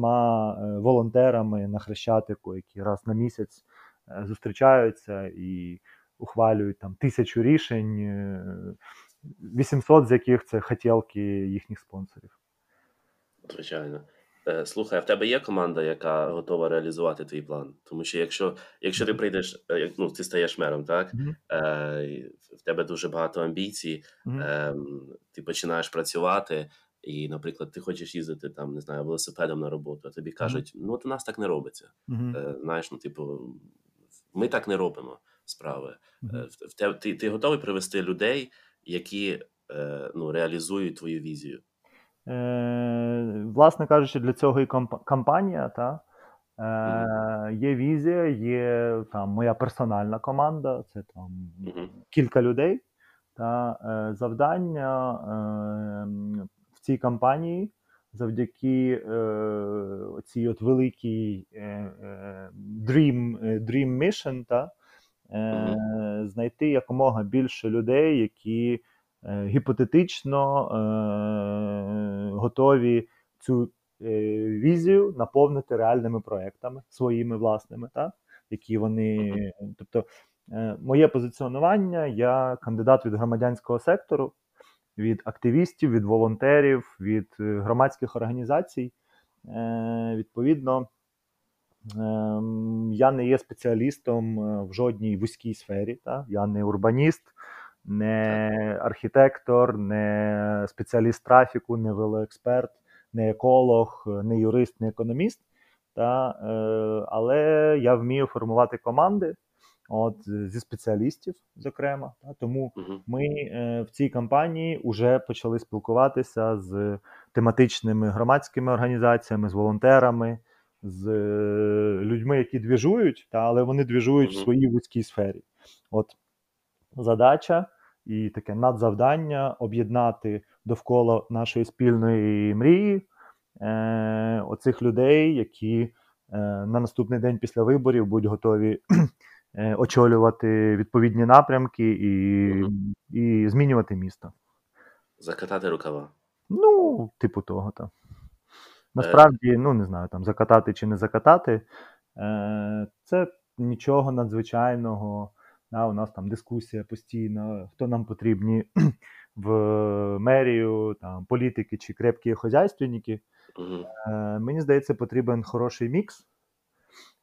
волонтерами на хрещатику, які раз на місяць е, зустрічаються і ухвалюють там тисячу рішень, 800 з яких це хотілки їхніх спонсорів. Звичайно. Е, слухай, а в тебе є команда, яка готова реалізувати твій план? Тому що якщо якщо ти прийдеш, е, ну ти стаєш мером, так mm-hmm. е, в тебе дуже багато амбіцій, mm-hmm. е, ти починаєш працювати, і, наприклад, ти хочеш їздити там, не знаю, велосипедом на роботу, а тобі кажуть, ну от у нас так не робиться. Е, знаєш, ну типу, ми так не робимо справи. Те, ти, ти готовий привести людей, які е, ну, реалізують твою візію. Е, власне кажучи, для цього і кампанія. Та? Е, Є візія, є там моя персональна команда, це там кілька людей. Та е, Завдання е, в цій кампанії завдяки е, цій от великій е, е, dream, dream mission, та, е, знайти якомога більше людей, які Е, гіпотетично е, готові цю візію наповнити реальними проектами своїми власними, так? які вони. Тобто, моє позиціонування, я кандидат від громадянського сектору, від активістів, від волонтерів, від громадських організацій. Відповідно, я не є спеціалістом в жодній вузькій сфері, так? я не урбаніст не архітектор, не спеціаліст трафіку, не велоексперт, не еколог, не юрист, не економіст. Та, е, Але я вмію формувати команди от, зі спеціалістів, зокрема. Та, Тому ми е, в цій кампанії вже почали спілкуватися з тематичними громадськими організаціями, з волонтерами, з е, людьми, які двіжують, та, але вони двіжують в своїй вузькій сфері. От задача і таке надзавдання об'єднати довкола нашої спільної мрії е, оцих людей, які е, на наступний день після виборів будуть готові е, очолювати відповідні напрямки і, і змінювати місто. Закатати рукава. Ну, типу того, так. Насправді, ну не знаю, там закатати чи не закатати, е, це нічого надзвичайного. Да, У нас там дискусія постійна, хто нам потрібні в мерію, там політики чи крепкі хозяйственники. Е, Мені здається, потрібен хороший мікс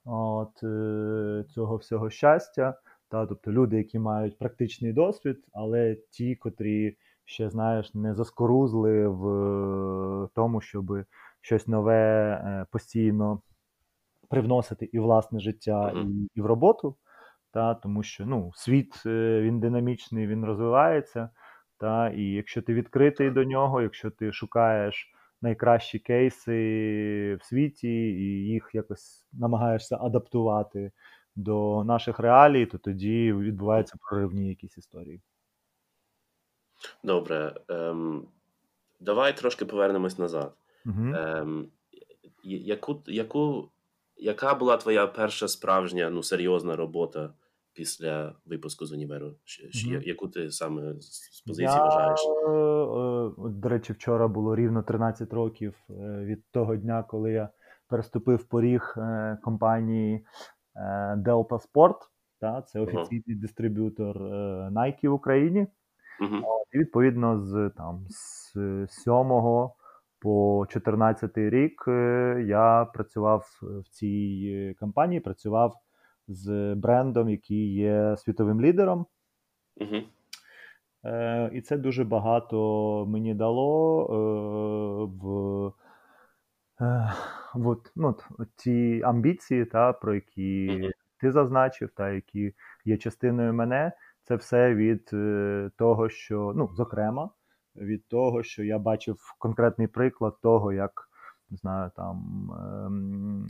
от, е, цього всього щастя. Та, Тобто люди, які мають практичний досвід, але ті, котрі ще знаєш, не заскорузли в тому, щоб щось нове е, постійно привносити і власне життя, і, і в роботу та, тому що ну, світ е, він динамічний, він розвивається. Та, І якщо ти відкритий до нього, якщо ти шукаєш найкращі кейси в світі і їх якось намагаєшся адаптувати до наших реалій, то тоді відбуваються проривні якісь історії. Добре. Ем, давай трошки повернемось назад. Угу. Ем, яку, яку, Яка була твоя перша справжня, ну, серйозна робота після випуску з універу? Угу. Яку ти саме з позиції Я, вважаєш? Е, е, до речі, вчора було рівно 13 років е, від того дня, коли я переступив поріг компанії Delta Sport. Та, Це офіційний uh-huh. дистриб'ютор Nike в Україні. Uh-huh. І відповідно з там з 7 по 14 рік я працював в цій компанії, працював з брендом, який є світовим лідером. Uh-huh. Е, І це дуже багато мені дало е, в е, от, ну, ті амбіції, та, про які ти зазначив, та які є частиною мене. Це все від е, того, що, ну, зокрема, від того, що я бачив конкретний приклад того, як не знаю, там. Е,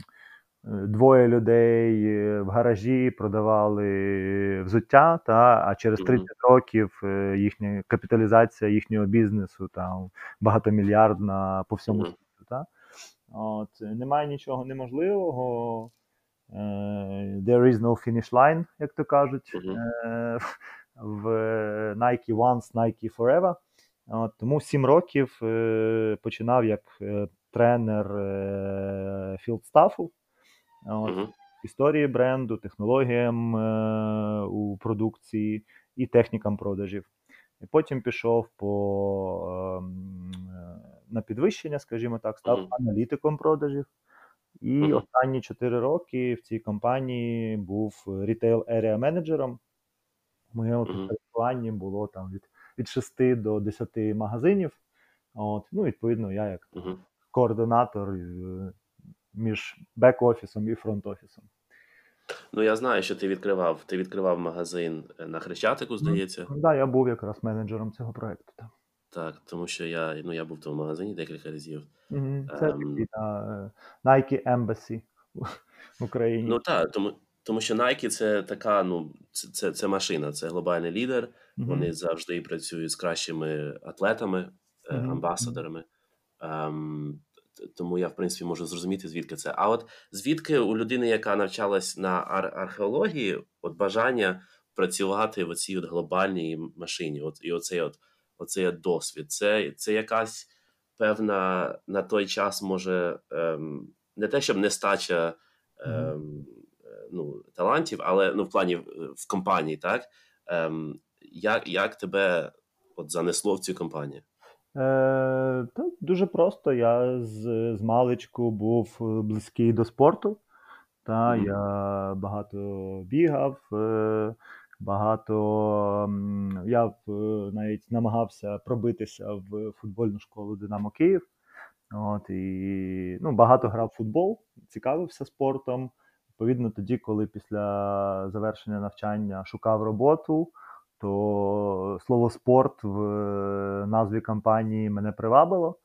Двоє людей в гаражі продавали взуття, та, а через 30 років е, їхня капіталізація їхнього бізнесу там багатомільярдна по всьому світу. Та. От, Немає нічого неможливого. There is no finish line, як то кажуть, в Nike Once, Nike Forever. От, Тому 7 років uh, починав як тренер field staff у. От, uh Історії бренду, технологіям е, у продукції і технікам продажів. І потім пішов по, е, на підвищення, скажімо так, став uh аналітиком продажів. І uh останні 4 роки в цій компанії був retail area менеджером. В моєму підпорядкуванні було там від від 6 до 10 магазинів. От, Ну, відповідно, я як координатор е, між бек-офісом і фронт-офісом. Ну, я знаю, що ти відкривав. Ти відкривав магазин е, на Хрещатику, здається. Так, да, я був якраз менеджером цього проєкту. Так. так, тому що я ну, я був в тому магазині декілька разів. Угу, Це um, такий на Nike Embassy в Україні. Ну так, тому тому що Nike це така, ну, це це, це машина, це глобальний лідер. Угу. Вони завжди працюють з кращими атлетами, угу. амбасадорами. Um, тому я, в принципі, можу зрозуміти, звідки це. А от звідки у людини, яка навчалась на ар- археології, от бажання працювати в цій глобальній машині, от і оцей от оцей от досвід, це це якась певна на той час може ем, не те, щоб нестача ем, ну, талантів, але ну, в плані в компанії, так? Ем, Як як тебе от занесло в цю компанію? Е, Та дуже просто. Я з з маличку був е, близький до спорту. Та mm-hmm. Я багато бігав, е, багато я навіть намагався пробитися в футбольну школу Динамо Київ. От, і ну, Багато грав в футбол, цікавився спортом. Відповідно, тоді, коли після завершення навчання шукав роботу то слово спорт в е, назві компанії мене привабило.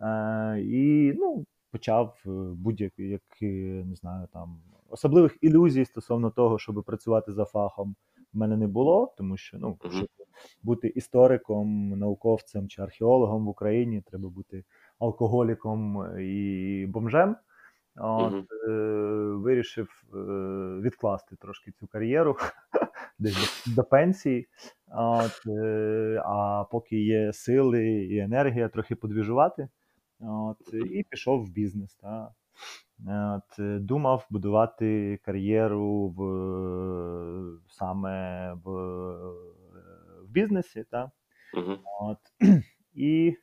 Е, І ну, почав е, будь-які як, не знаю, там особливих ілюзій стосовно того, щоб працювати за фахом, в мене не було, тому що ну, щоб бути істориком, науковцем чи археологом в Україні, треба бути алкоголіком і бомжем. От, е, Вирішив е, відкласти трошки цю кар'єру десь до, до пенсії. От, е, А поки є сили і енергія, трохи подвіжувати. От, І пішов в бізнес. Та. От, Думав будувати кар'єру в саме в в бізнесі. Та. От, І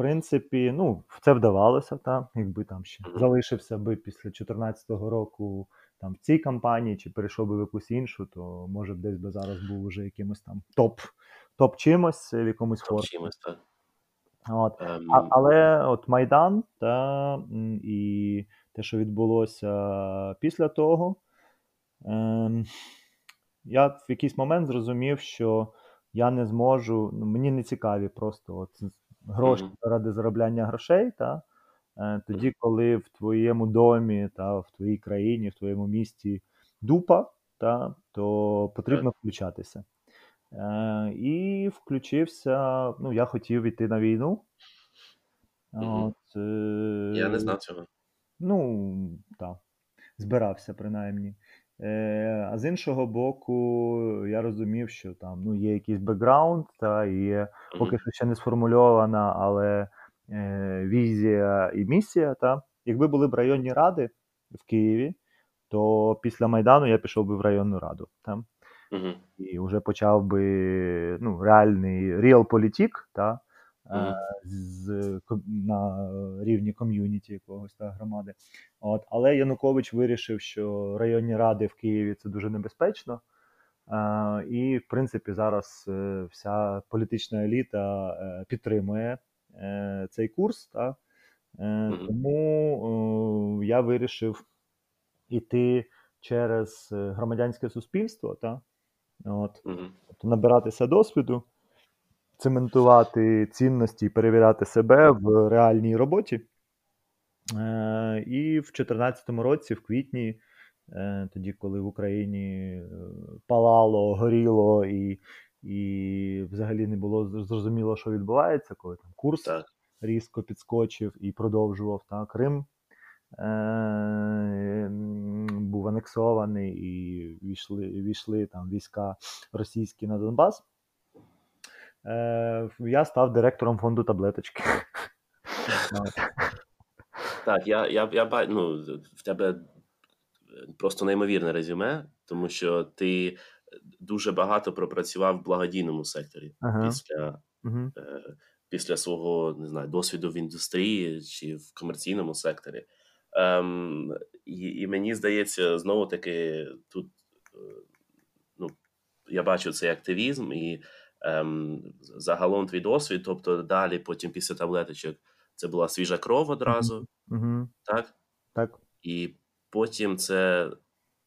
принципі, ну, це вдавалося, та, якби там ще залишився би після 2014 року там в цій компанії, чи перейшов би в якусь іншу, то може б десь би зараз був вже якимось там топ топ чимось в якомусь топ чимось, так. От. Um... А, але от Майдан та і те, що відбулося після того, ем, я в якийсь момент зрозумів, що я не зможу, ну, мені не цікаві просто от гроші mm-hmm. заради заробляння грошей, та е, тоді, коли в твоєму домі та в твоїй країні, в твоєму місті дупа, та, то потрібно включатися. Е, І включився. Ну, я хотів йти на війну. Мгм. От, е, Я не знав цього. Ну, так, збирався принаймні. Е, А з іншого боку, я розумів, що там ну, є якийсь бекграунд, та і є поки що ще не сформульована, але е, візія і місія. Та. Якби були б районні ради в Києві, то після Майдану я пішов би в районну раду. Та. І вже почав би ну, реальний реал-політік, та, е, Мгм. З, на рівні ком'юніті якогось та, громади. От, але Янукович вирішив, що районні ради в Києві це дуже небезпечно. Е, і, в принципі, зараз е, вся політична еліта е, підтримує е, цей курс. Та? Е, тому е, я вирішив іти через е, громадянське суспільство. Та? От, тобто набиратися досвіду, цементувати цінності і перевіряти себе в реальній роботі. Е, і в 2014 році, в квітні, е, тоді, коли в Україні е, палало, горіло і, і взагалі не було зрозуміло, що відбувається, коли там курс Так. різко підскочив і продовжував та, Крим. Е, був анексований і війшли, війшли там війська російські на Донбас. Е, я став директором фонду таблеточки. Так, я, я, я ба- ну, в тебе просто неймовірне резюме, тому що ти дуже багато пропрацював в благодійному секторі Ага. після, Мгм. е, після свого не знаю, досвіду в індустрії чи в комерційному секторі. Ем, і, і мені здається, знову таки тут е, ну, я бачу цей активізм і ем, загалом твій досвід, тобто далі, потім після таблеточок, це була свіжа кров одразу, Мгм. так? Так. І потім це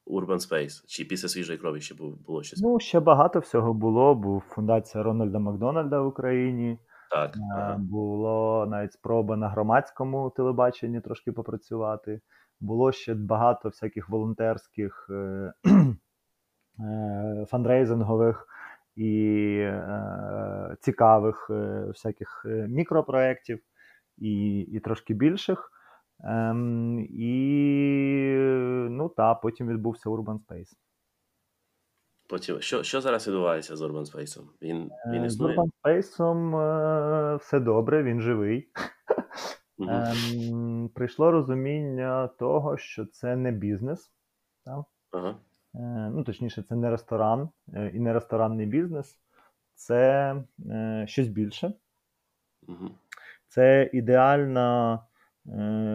Urban Space, чи після свіжої крові ще було щось. Ну, ще багато всього було. Був фундація Рональда Макдональда в Україні. так, Е, ага. Було навіть спроба на громадському телебаченні трошки попрацювати. Було ще багато всяких волонтерських е, е, фандрейзингових і е, цікавих е, всяких е, мікропроєктів і, і трошки більших. Ем, і ну та потім відбувся Urban Space. Потім, що, що зараз відбувається з Urban Space? Він, він Е, З? Urban Space е, все добре, він живий. Ем, прийшло розуміння того, що це не бізнес. Так? Ага. Е, ну, точніше, це не ресторан е, і не ресторанний бізнес, це е, щось більше. Це ідеальна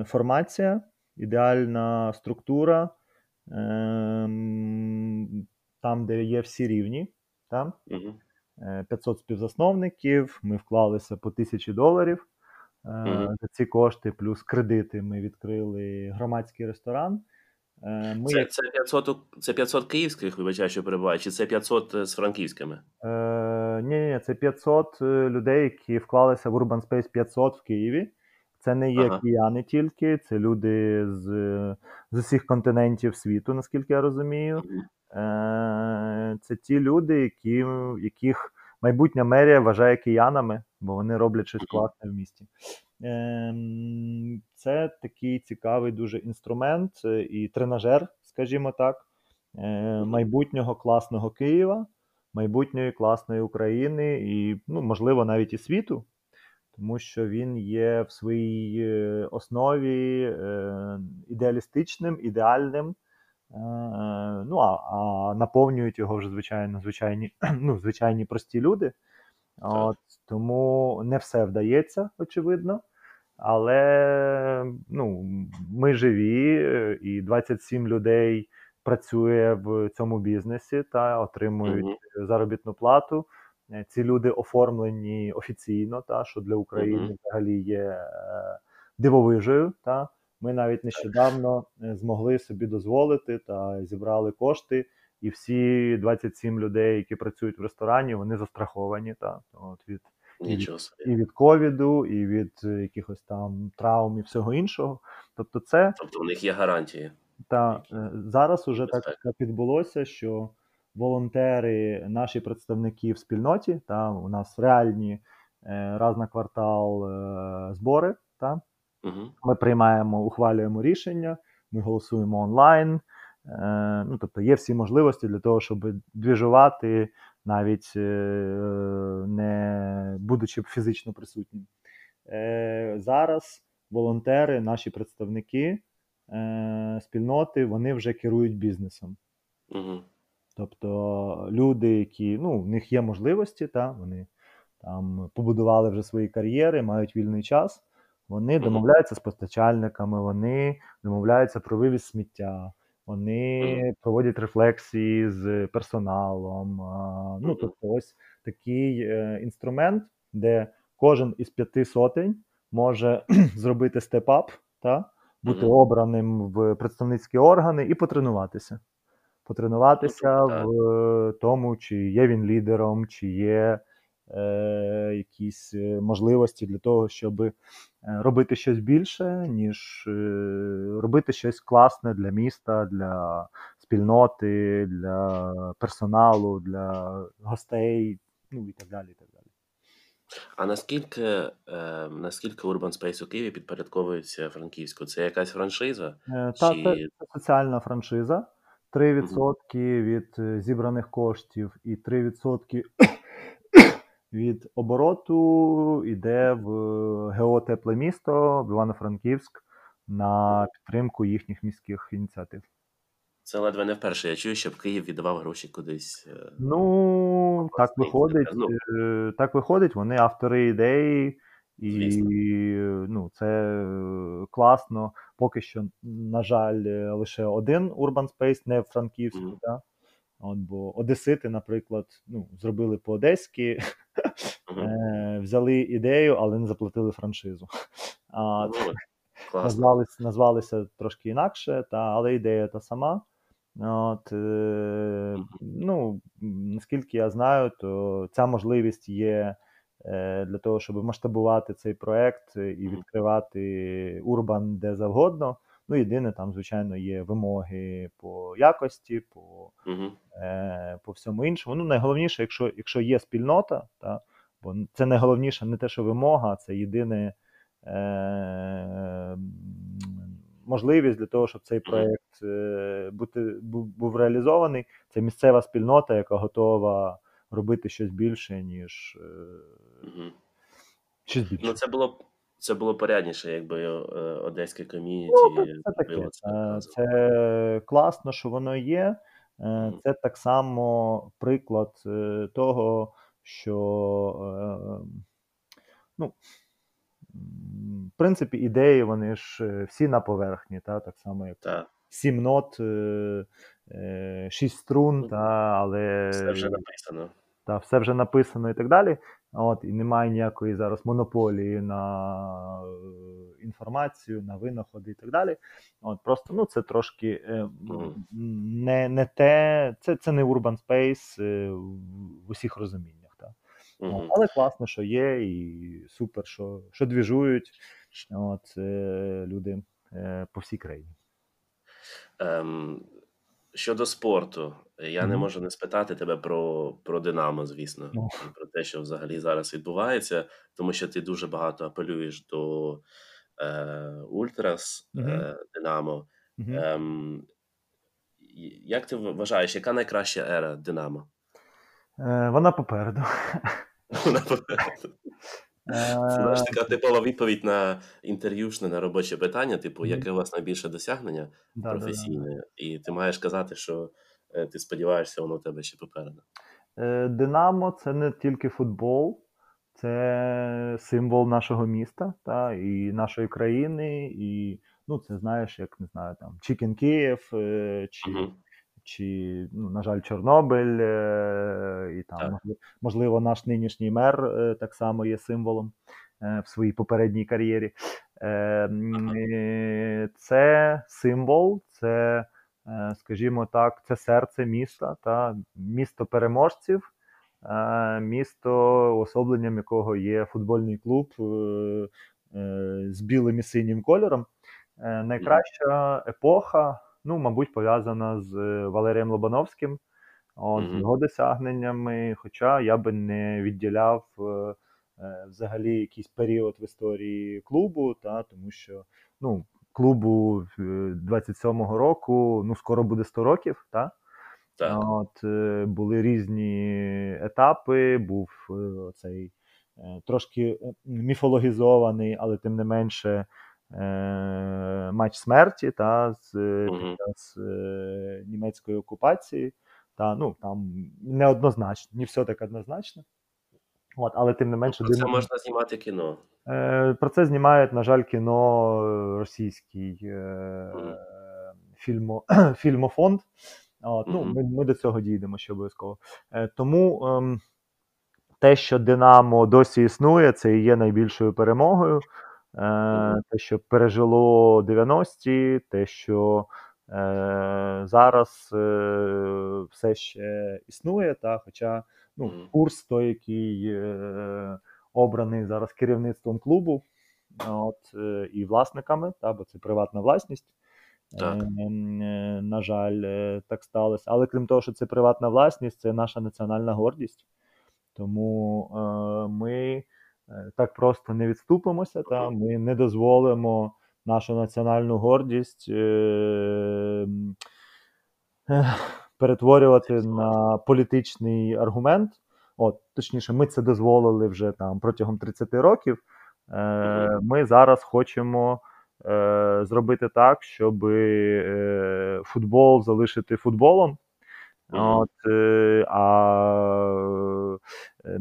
формація, ідеальна структура, там, де є всі рівні. Там. Мгм. Е, 500 співзасновників, ми вклалися по тисячі доларів. За ці кошти, плюс кредити, ми відкрили громадський ресторан. Е, Ми, Це, це, 500, це 500 київських, вибачаю, що перебуває, чи це 500 з франківськими? е, ні, ні, це 500 е, людей, які вклалися в Urban Space 500 в Києві. Це не є Ага. кияни тільки, це люди з, з усіх континентів світу, наскільки я розумію. Е, Це ті люди, які, яких майбутня мерія вважає киянами, бо вони роблять щось класне в місті. Ем, Це такий цікавий дуже інструмент е, і тренажер, скажімо так, е, майбутнього класного Києва, майбутньої класної України і, ну, можливо, навіть і світу, тому що він є в своїй е, основі ідеалістичним, ідеальним. Ну, а, а наповнюють його вже звичайно звичайні, ну, звичайні прості люди. От, тому не все вдається, очевидно. Але ну, ми живі, і 27 людей працює в цьому бізнесі та отримують Мгм. заробітну плату. Ці люди оформлені офіційно, та, що для України Мгм. взагалі є е, дивовижею. Та. Ми навіть нещодавно е, змогли собі дозволити та зібрали кошти, і всі 27 людей, які працюють в ресторані, вони застраховані та, от від, Нічого собі. і від ковіду, і від е, якихось там травм і всього іншого. Тобто, це Тобто у них є гарантії. та е, зараз уже так так відбулося, що волонтери, наші представники в спільноті. Та, У нас реальні раз на квартал збори. Та. Угу. Ми приймаємо, ухвалюємо рішення, ми голосуємо онлайн. Ну, Тобто є всі можливості для того, щоб двіжувати, навіть не будучи фізично присутнім. Зараз волонтери, наші представники е, спільноти, вони вже керують бізнесом. Угу. Тобто люди, які ну, в них є можливості, та, вони там побудували вже свої кар'єри, мають вільний час, вони домовляються з постачальниками, вони домовляються про вивіз сміття, вони проводять рефлексії з персоналом. Ну, тобто, ось такий е, інструмент, де кожен із п'яти сотень може зробити степап, та, бути обраним в представницькі органи і потренуватися. Потренуватися mm-hmm. в тому, чи є він лідером, чи є якісь е, можливості для того, щоб е, робити щось більше, ніж е, робити щось класне для міста, для спільноти, для персоналу, для гостей, ну і так далі. І так далі. А наскільки, е, наскільки Urban Space у Києві підпорядковується Франківську? Це якась франшиза? Е, Та, це, це соціальна франшиза. 3% від е, зібраних коштів і 3% від обороту йде в ГО Тепле місто в Івано-Франківськ на підтримку їхніх міських ініціатив. Це ледве не вперше. Я чую, щоб Київ віддавав гроші кудись. Е, ну, так виходить. Ну. Е, так виходить, вони автори ідеї, і Звісно. ну, це класно. Поки що, на жаль, лише один Urban Space, не Франківський. Mm. Да? От, Бо Одесити, наприклад, ну, зробили по-одеськи, mm-hmm. взяли ідею, але не заплатили франшизу. А, mm-hmm. Назвалися, назвалися трошки інакше, та, але ідея та сама. От, е, ну, Наскільки я знаю, то ця можливість є е, для того, щоб масштабувати цей проект і відкривати урбан де завгодно. Ну, єдине, там, звичайно, є вимоги по якості, по е, по всьому іншому. Ну, найголовніше, якщо якщо є спільнота, та, бо це найголовніше не те, що вимога, це єдине. Е, можливість для того, щоб цей проєкт е, бути був, був реалізований. Це місцева спільнота, яка готова робити щось більше, ніж угу. щось більше. Ну, це було це було порядніше, якби е, одеське ком'юніті. Ну, це, таке. Це, це класно, що воно є. Це так само приклад того, що ну, в принципі, ідеї, вони ж е, всі на поверхні, та, так само, як так. сім нот, е, е, шість струн, та, але все вже написано. Та, все вже написано і так далі. От, І немає ніякої зараз монополії на інформацію, на винаходи і так далі. От, Просто ну, це трошки mm. не не те, це це не urban space в усіх розуміннях. Угу. Але класно, що є, і супер, що що двіжують от, е, люди е, по всій країні. Ем, Щодо спорту, я не можу не спитати тебе про про Динамо, звісно, ну. і про те, що взагалі зараз відбувається, тому що ти дуже багато апелюєш до е, Ультрас угу. е, Динамо. Угу. Ем, Як ти вважаєш, яка найкраща ера Динамо? Е, Вона попереду. Це знаєш така типова відповідь на інтерв'юшне на робоче питання, типу, яке у вас найбільше досягнення да, професійне, да, да. і ти маєш казати, що е, ти сподіваєшся, воно у тебе ще попереду. Е, Динамо це не тільки футбол, це символ нашого міста та, і нашої країни. І ну, це знаєш, як не знаю, там Чікен Київ е, чи. Uh-huh чи, ну, на жаль, Чорнобиль, е, і там, можливо, наш нинішній мер е, так само є символом е, в своїй попередній кар'єрі. Це символ, це, скажімо так, це серце міста, та місто переможців, місто, особленням якого є футбольний клуб з білим і синім кольором. Найкраща епоха ну, мабуть, пов'язана з е, Валерієм Лобановським. от, з його досягненнями. Хоча я би не відділяв е, е, взагалі якийсь період в історії клубу, та, тому що ну, клубу 27-го року ну, скоро буде 100 років. Та? Так. От, Були різні етапи, був цей трошки міфологізований, але тим не менше матч смерті та, з, під час німецької окупації. Та, ну, Там неоднозначно, не все так однозначно. От, Але тим не менше. Про це можна знімати кіно. Про це знімають, на жаль, кіно російський mm. фільмо, фільмофонд. От, ну, Ми ми до цього дійдемо ще обов'язково. Е, тому ем, те, що Динамо досі існує, це і є найбільшою перемогою. Е, Те, що пережило 90-ті, те, що е, зараз е, все ще існує, та, хоча ну, курс той, який е, обраний зараз керівництвом клубу от, е, і власниками, та, бо це приватна власність. Так. Е, на жаль, так сталося. Але крім того, що це приватна власність, це наша національна гордість. Тому ми так просто не відступимося, та ми не дозволимо нашу національну гордість перетворювати на політичний аргумент. От, Точніше, ми це дозволили вже там протягом 30 років. Ми зараз хочемо е, зробити так, щоб е, футбол залишити футболом. От, е, а, е,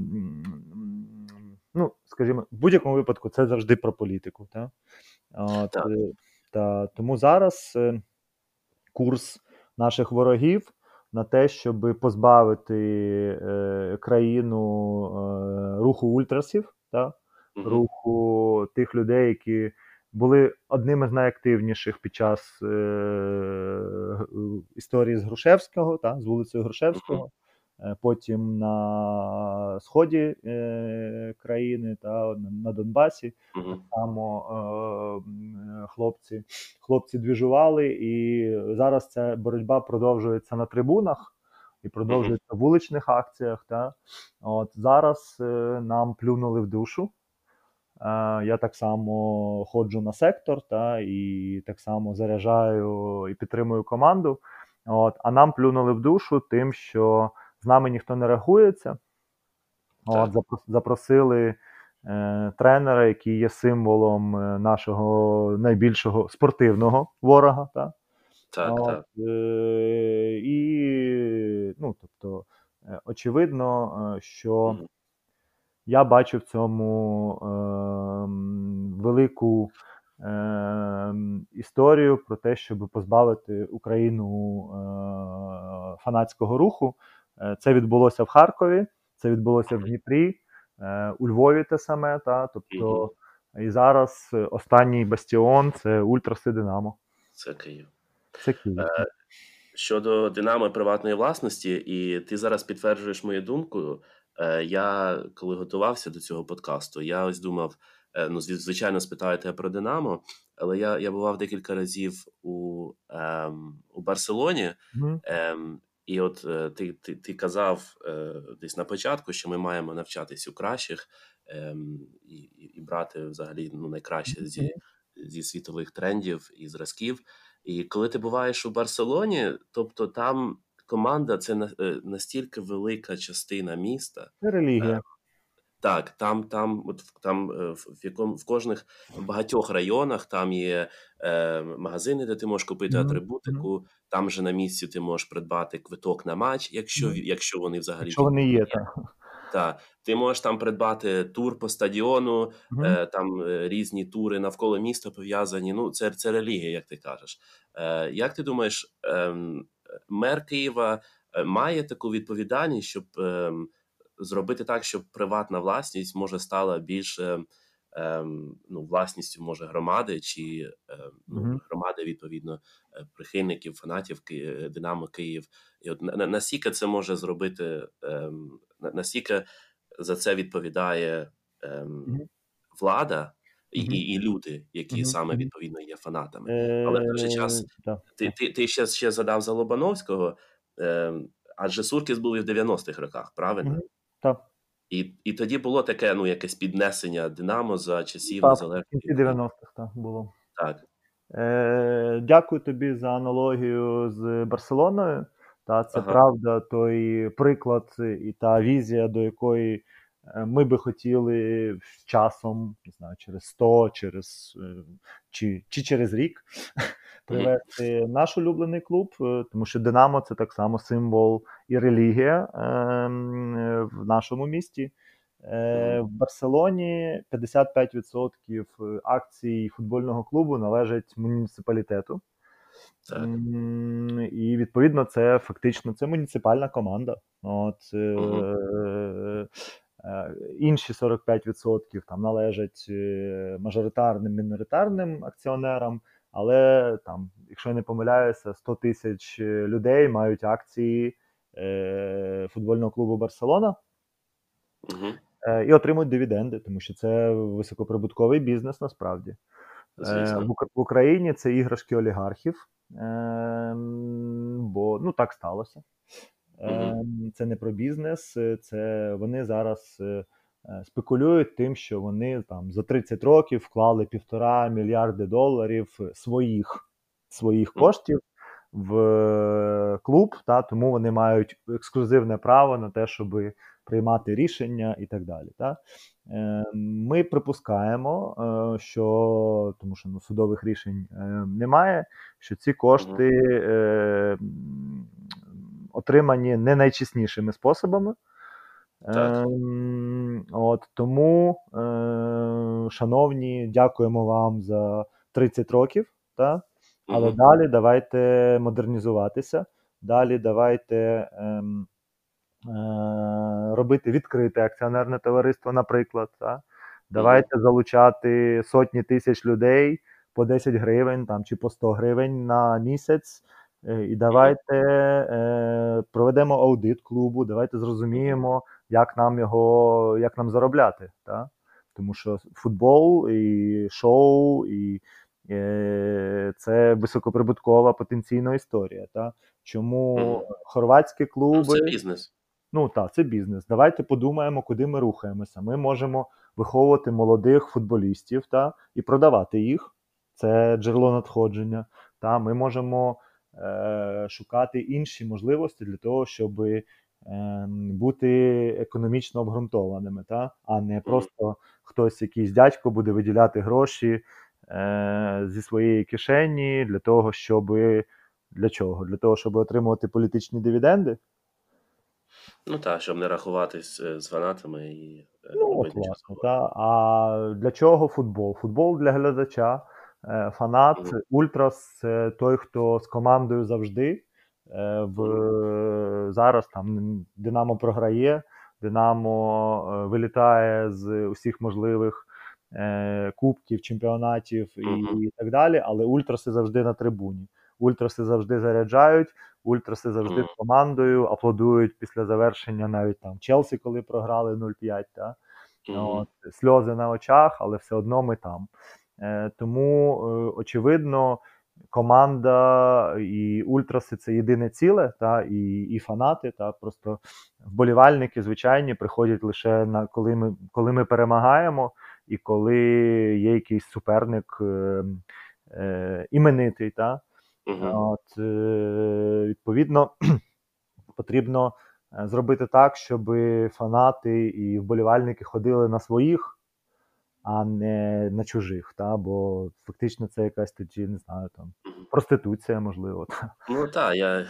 ну, скажімо, в будь-якому випадку це завжди про політику. Та? От, так. Е, та, Тому зараз е, курс наших ворогів на те, щоб позбавити е, країну е, руху ультрасів, та? руху тих людей, які були одними з найактивніших під час е, історії з Грушевського, та, з вулицею Грушевського. Е, потім на сході е, країни та на Донбасі так само е, хлопці хлопці двіжували, і зараз ця боротьба продовжується на трибунах і продовжується в вуличних акціях. Та. От Зараз е, нам плюнули в душу. Я так само ходжу на сектор, та, і так само заряджаю і підтримую команду. От, А нам плюнули в душу тим, що з нами ніхто не рахується. От, Запросили е, тренера, який є символом е, нашого найбільшого спортивного ворога. Та. Так, От, так. Е, І, ну, тобто, е, очевидно, е, що. Я бачу в цьому е, велику е, історію про те, щоб позбавити Україну е, фанатського руху. Е, це відбулося в Харкові, це відбулося в Дніпрі, е, у Львові те саме. Та, тобто, І зараз останній бастіон це Ультраси Динамо. Це Київ. Це Київ. Е, щодо Динамо приватної власності, і ти зараз підтверджуєш мою думку. Я коли готувався до цього подкасту, я ось думав: ну, звичайно, спитаєте про Динамо, але я я бував декілька разів у ем, у Барселоні, mm-hmm. ем, і от е, ти ти, ти казав е, десь на початку, що ми маємо навчатись у кращих ем, і, і брати взагалі ну, найкраще зі, зі світових трендів і зразків. І коли ти буваєш у Барселоні, тобто там команда це е, настільки велика частина міста. Це релігія. Так, там, там, от там е, в якому в кожних в багатьох районах там є е, магазини, де ти можеш купити mm-hmm. атрибутику. Там же на місці ти можеш придбати квиток на матч, якщо mm-hmm. якщо вони взагалі якщо вони є, так. Так, ти можеш там придбати тур по стадіону, mm-hmm. е, там е, різні тури навколо міста пов'язані. Ну, це це релігія, як ти кажеш. Е, Як ти думаєш, е, мер Києва е, має таку відповідальність, щоб ем, зробити так, щоб приватна власність може стала більше ем, ну, власністю може громади чи ем, ну, громади відповідно е, прихильників, фанатів Динамо Київ. І от наскільки це може зробити, наскільки за це відповідає влада? І і, і люди, які mm-hmm. саме відповідно є фанатами. Але в той же час ти ти, ти ще ще задав за Лобановського. Е, адже Суркіс був і в 90-х роках, правильно? Так. І і тоді було таке ну, якесь піднесення Динамо за часів Так, в незалежності. кінці 90-х так було. Так. Е, Дякую тобі за аналогію з Барселоною. Та це Ага. правда той приклад і та візія, до якої ми би хотіли з часом, не знаю, через 100, через е, чи, чи через рік привести наш улюблений клуб, е, тому що Динамо це так само символ і релігія е, м, е, в нашому місті. Е, В Барселоні 55% акцій футбольного клубу належать муніципалітету. Так. І відповідно це фактично це муніципальна команда. От, е, е, інші 45% там належать е, мажоритарним міноритарним акціонерам, але там, якщо я не помиляюся, 100 тисяч людей мають акції е, футбольного клубу Барселона Угу. е, і отримують дивіденди, тому що це високоприбутковий бізнес насправді. Е, Звісно. В в Україні це іграшки олігархів, ем, бо ну так сталося. Ем, Це не про бізнес, е, це вони зараз е, е, спекулюють тим, що вони там за 30 років вклали півтора мільярди доларів своїх, своїх коштів в клуб, та тому вони мають ексклюзивне право на те, щоб приймати рішення і так далі. Та? Е, Ми припускаємо, що тому що ну, судових рішень немає, що ці кошти м, отримані не найчеснішими способами. Так. Ем, От тому, е, шановні, дякуємо вам за 30 років. Та? Але Мгм. далі давайте модернізуватися. Далі давайте ем, е, робити відкрите акціонерне товариство, наприклад. Та? Давайте залучати сотні тисяч людей по 10 гривень там, чи по 100 гривень на місяць. Е, І давайте е, проведемо аудит клубу, давайте зрозуміємо, як нам його, як нам заробляти. Та? Тому що футбол і шоу, і е, це високоприбуткова потенційна історія. Та? Чому Мгм. хорватські Ну, клуби. це бізнес. Ну так, це бізнес. Давайте подумаємо, куди ми рухаємося. Ми можемо виховувати молодих футболістів та, і продавати їх. Це джерело надходження. Та, ми можемо шукати інші можливості для того, щоб е, бути економічно обґрунтованими, та, а не просто хтось, якийсь дядько, буде виділяти гроші е, зі своєї кишені для того, щоб для чого? Для того, щоб отримувати політичні дивіденди. Ну так, щоб не рахуватись е, з фанатами і е, Ну, от, робити власне, та. А для чого футбол? Футбол для глядача, е, фанат, Мгм. ультрас це той, хто з командою завжди. Е, В, зараз там Динамо програє, Динамо е, вилітає з усіх можливих е, кубків, чемпіонатів і, Мгм. і так далі, але ультраси завжди на трибуні. Ультраси завжди заряджають, ультраси завжди з командою аплодують після завершення навіть там Челсі, коли програли 0-5. Та? От, сльози на очах, але все одно ми там. Е, тому, е, очевидно, команда і ультраси це єдине ціле, та, і, і фанати. Та, просто вболівальники звичайні приходять лише на коли ми, коли ми перемагаємо, і коли є якийсь суперник е, е, іменитий. Та. Мгм. От, е, відповідно, потрібно е, зробити так, щоб фанати і вболівальники ходили на своїх, а не на чужих. Та? Бо фактично це якась тоді, не знаю, там проституція, можливо. Та? Ну так, я,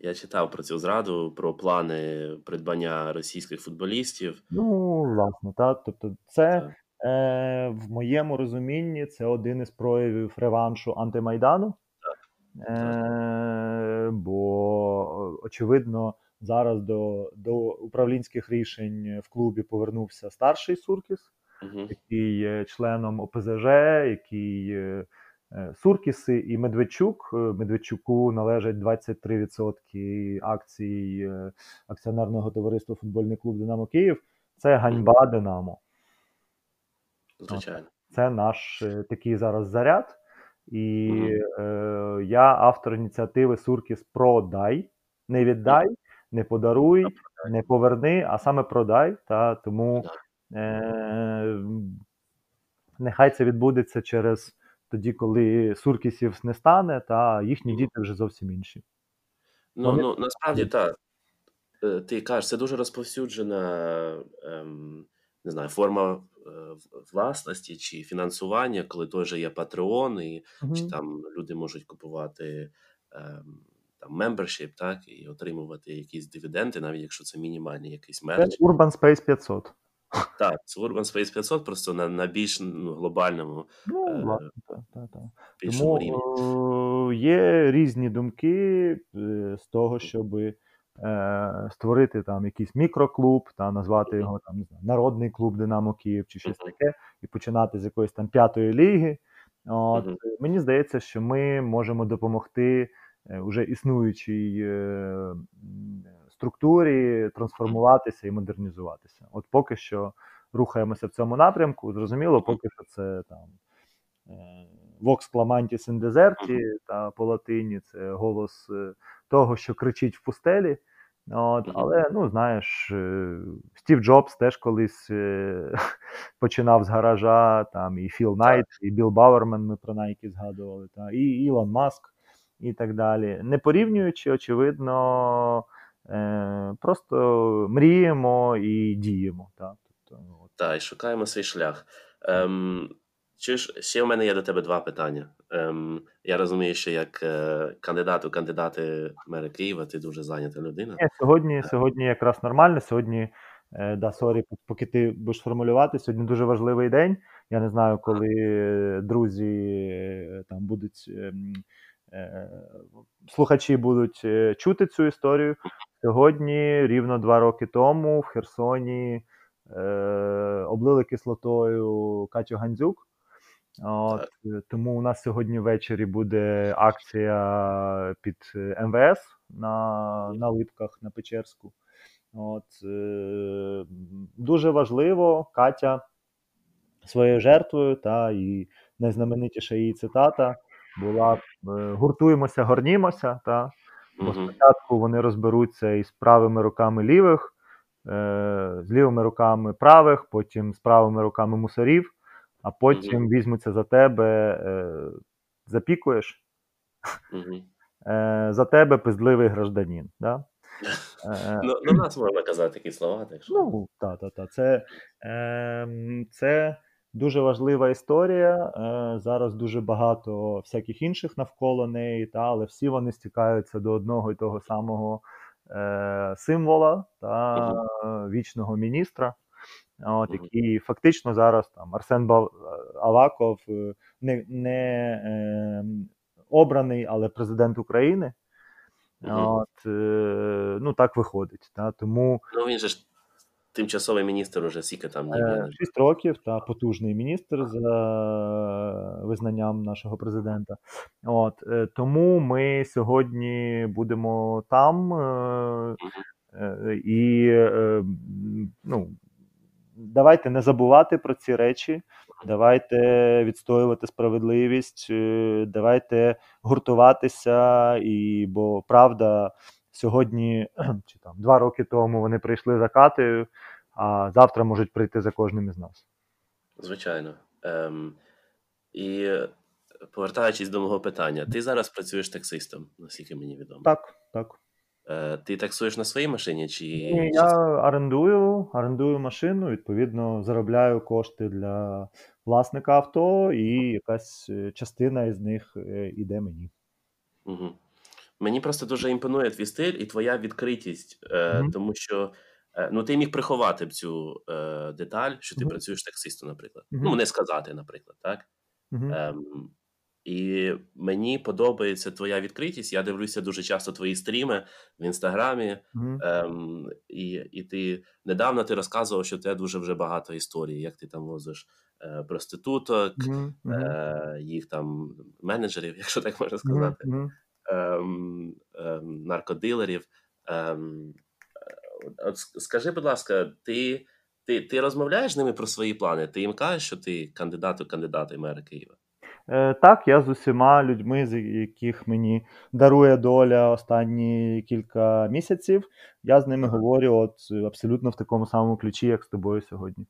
я читав про цю зраду, про плани придбання російських футболістів. Ну, власне, та? тобто, це Так. е, в моєму розумінні це один із проявів реваншу антимайдану. Е, бо, очевидно, зараз до, до управлінських рішень в клубі повернувся старший Суркіс, Мгм. який є членом ОПЗЖ, який е, е, Суркіси і Медведчук. Е, Медведчуку належать 23% акцій акціонерного товариства футбольний клуб Динамо Київ. Це ганьба Динамо. Звичайно. Це наш такий зараз заряд. І Мгм. е, я автор ініціативи Суркіс Продай, не віддай, не подаруй, не поверни, а саме продай. Та, Тому нехай це відбудеться через тоді, коли Суркісів не стане, та їхні діти вже зовсім інші. Ну, Вони... ну насправді так. Е, ти кажеш, це дуже розповсюджена ем, не знаю, форма е, власності чи фінансування, коли той же є Patreon, і угу. чи там люди можуть купувати ем, там membership, так, і отримувати якісь дивіденди, навіть якщо це мінімальний якийсь мерч. Це Urban Space 500. Так, це Urban Space 500 просто на на більш ну, глобальному ну, е, власне. Тому, рівні. Є різні думки з того, щоби е, створити там якийсь мікроклуб, та назвати його там не знаю, Народний клуб Динамо Київ чи щось таке, і починати з якоїсь там п'ятої ліги. От, Мені здається, що ми можемо допомогти вже е, існуючій е, структурі трансформуватися і модернізуватися. От поки що рухаємося в цьому напрямку. Зрозуміло, поки що це там. Е, Vox clamantis in deserti, та по латині це голос е, того, що кричить в пустелі. От, Але, ну, знаєш, е, Стів Джобс теж колись починав з гаража, там і Філ Найт, і Білл Бауермен, ми про Найки згадували, та, і Ілон Маск, і так далі. Не порівнюючи, очевидно, просто мріємо і діємо. Та. Тобто, Так, і шукаємо свій шлях. Ем, чи ж ще в мене є до тебе два питання. Ем, Я розумію, що як е, кандидат у кандидати мера Києва, ти дуже зайнята людина. Ні, Сьогодні сьогодні якраз нормально. Сьогодні, е, да, sorry, поки ти будеш формулювати, сьогодні дуже важливий день. Я не знаю, коли друзі е, там будуть е, е, слухачі будуть е, чути цю історію. Сьогодні, рівно два роки тому, в Херсоні е, облили кислотою Катю Гандзюк. От, е, Тому у нас сьогодні ввечері буде акція під е, МВС на на Липках на Печерську. От, е, Дуже важливо, Катя своєю жертвою, та і найзнаменитіша її цитата була: гуртуємося, горнімося. Та, Бо спочатку вони розберуться із правими руками лівих, з лівими руками правих, потім з правими руками мусорів а потім візьмуться за тебе, е, запікуєш, е, за тебе пизливий гражданин. Да? Е, ну, нас можна казати такі слова. так що... Ну, так, так, так. Це, е, це дуже важлива історія. Е, Зараз дуже багато всяких інших навколо неї, та, але всі вони стікаються до одного і того самого е, символа та вічного міністра от, який фактично зараз там Арсен Аваков е, не не е, обраний, але президент України. От, е, Ну так виходить. Та, тому... Ну він же ж тимчасовий міністр уже скільки там не шість років та потужний міністр за визнанням нашого президента. От е, Тому ми сьогодні будемо там. Е, і ну, давайте не забувати про ці речі, давайте відстоювати справедливість, е, давайте гуртуватися, і бо правда сьогодні, чи там два роки тому вони прийшли за Катею, а завтра можуть прийти за кожним із нас. Звичайно. Ем, І повертаючись до мого питання, ти зараз працюєш таксистом, наскільки мені відомо. Так, так. Е, ти таксуєш на своїй машині? чи... Ні, Я орендую орендую машину, відповідно, заробляю кошти для власника авто, і якась е, частина із них е, мені. Угу. Мені просто дуже імпонує твій стиль і твоя відкритість, угу. тому що ну, ти міг приховати б цю е, деталь, що ти угу. працюєш таксистом, наприклад. Ну, не сказати, наприклад, так? Ем, і мені подобається твоя відкритість. Я дивлюся дуже часто твої стріми в інстаграмі, mm-hmm. ем, і і ти недавно ти розказував, що тебе дуже вже багато історій, як ти там возиш е, проституток, mm-hmm. е, їх там менеджерів, якщо так можна сказати, mm-hmm. Ем, ем, наркодилерів. Ем, от Скажи, будь ласка, ти ти, ти розмовляєш з ними про свої плани? Ти їм кажеш, що ти кандидат у кандидата мера Києва? Е, Так, я з усіма людьми, з яких мені дарує доля останні кілька місяців, я з ними говорю от абсолютно в такому самому ключі, як з тобою сьогодні.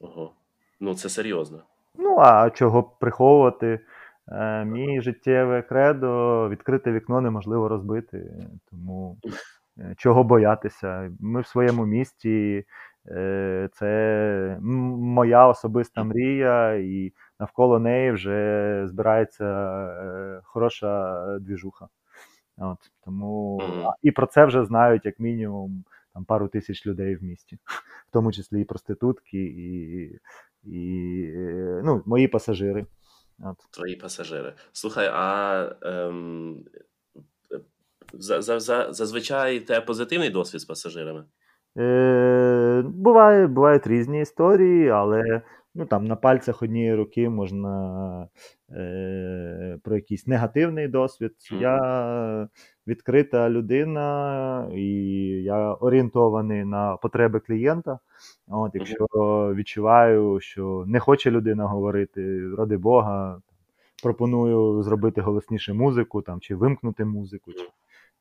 Ого. Ну, це серйозно. Ну, а чого приховувати? Е, Мій життєве кредо відкрите вікно неможливо розбити. Тому е, чого боятися? Ми в своєму місті. Е, це моя особиста мрія, і навколо неї вже збирається хороша двіжуха. От, Тому і про це вже знають як мінімум там пару тисяч людей в місті, в тому числі і проститутки, і і ну, мої пасажири. От. Твої пасажири. Слухай, а ем, за, за, за, зазвичай те позитивний досвід з пасажирами? Е, Буває, Бувають різні історії, але ну, там, на пальцях однієї руки можна е, про якийсь негативний досвід. Mm. Я відкрита людина, і я орієнтований на потреби клієнта. От, Якщо відчуваю, що не хоче людина говорити, ради Бога, пропоную зробити голосніше музику там, чи вимкнути музику. чи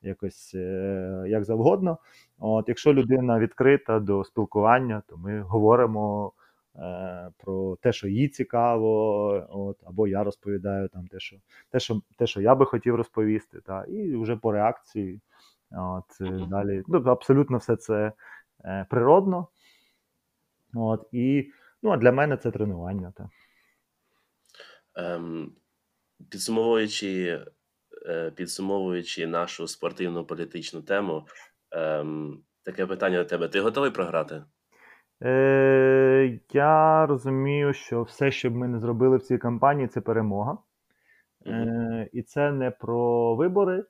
якось е, як завгодно. От, Якщо людина відкрита до спілкування, то ми говоримо про те, що їй цікаво, от, або я розповідаю там те, що те, що, те, що я би хотів розповісти, та, і вже по реакції. От, е, далі, ну, Абсолютно все це е, природно. От, І ну, а для мене це тренування. Та. Ем, Підсумовуючи Е, підсумовуючи нашу спортивну політичну тему, ем, таке питання до тебе: ти готовий програти? Е, Я розумію, що все, що б ми не зробили в цій кампанії, це перемога. Е, І це не про вибори. Е,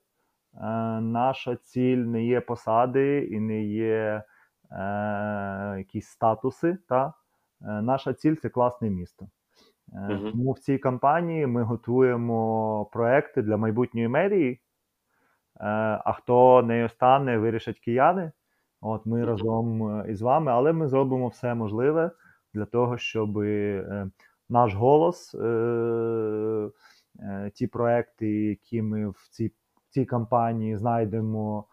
Наша ціль не є посади і не є е, якісь статуси. Та? Е, Наша ціль це класне місто. Угу. Тому в цій кампанії ми готуємо проекти для майбутньої мерії. Е, а хто нею стане, вирішать кияни. От ми разом е, із вами, але ми зробимо все можливе для того, щоб наш голос, ті проекти, які ми в цій в цій кампанії знайдемо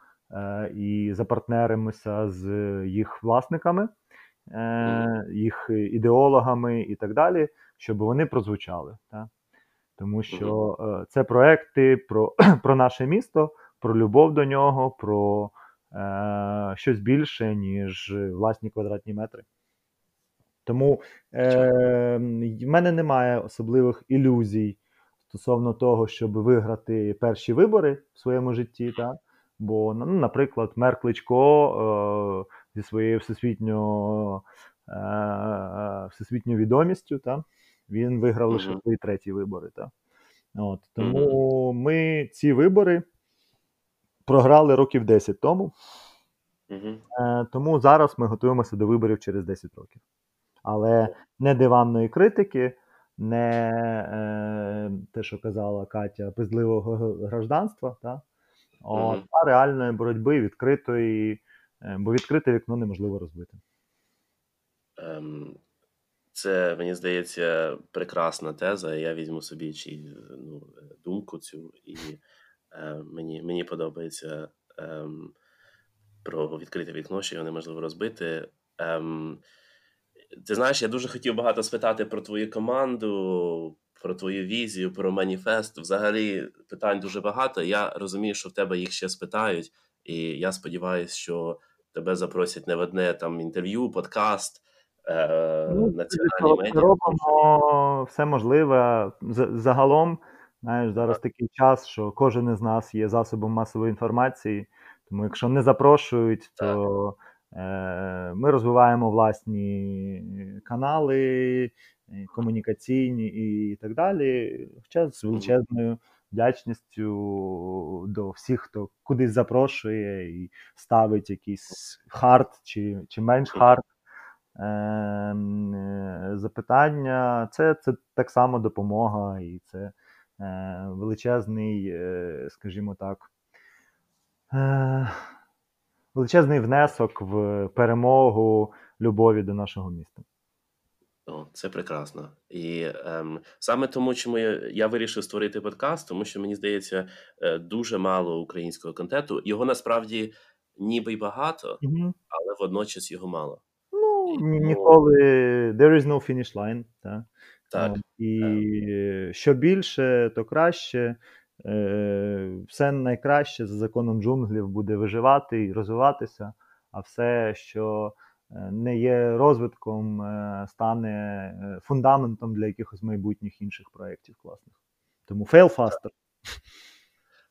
і запартнеримося з їх власниками, їх ідеологами і так далі щоб вони прозвучали. Так? Тому що е, це проекти про про наше місто, про любов до нього, про е, щось більше, ніж власні квадратні метри. Тому е, в мене немає особливих ілюзій стосовно того, щоб виграти перші вибори в своєму житті. Так? Бо, ну, наприклад, мер Кличко е, зі своєю всесвітньо, е, всесвітньою відомістю. Так? Він виграв лише свої треті вибори. Та. От, Тому ми ці вибори програли років 10 тому. Е, Тому зараз ми готуємося до виборів через 10 років. Але не диванної критики, не е, те, що казала Катя, пизливого гражданства, та? От, а реальної боротьби відкритої, е, бо відкрите вікно неможливо розбити. Ем, це, мені здається, прекрасна теза. Я візьму собі чи ну, думку цю, і мені мені подобається е, про відкрите вікно, що його неможливо розбити. Е, ти знаєш, я дуже хотів багато спитати про твою команду, про твою візію, про маніфест. Взагалі, питань дуже багато. Я розумію, що в тебе їх ще спитають, і я сподіваюся, що тебе запросять не в одне там інтерв'ю, подкаст. Е, ну, національні медіа. робимо все можливе. Загалом, знаєш, зараз такий час, що кожен із нас є засобом масової інформації. Тому, якщо не запрошують, то е, ми розвиваємо власні канали, комунікаційні і так далі. Хоча з величезною вдячністю до всіх, хто кудись запрошує і ставить якийсь хард чи, чи менш хард. Ем, е, запитання. Це це так само допомога, і це величезний, е, скажімо так, величезний внесок в перемогу любові до нашого міста. О, це прекрасно. І ем, саме тому, чому я, я вирішив створити подкаст, тому що мені здається, е, дуже мало українського контенту. Його насправді ніби й багато, Угу. але водночас його мало. Ну, І ні- ніколи there is no finish line. Та? Так, і що більше, то краще. Е, Все найкраще за законом джунглів буде виживати і розвиватися, а все, що е, не є розвитком, е, стане фундаментом для якихось майбутніх інших проєктів класних. Тому fail faster.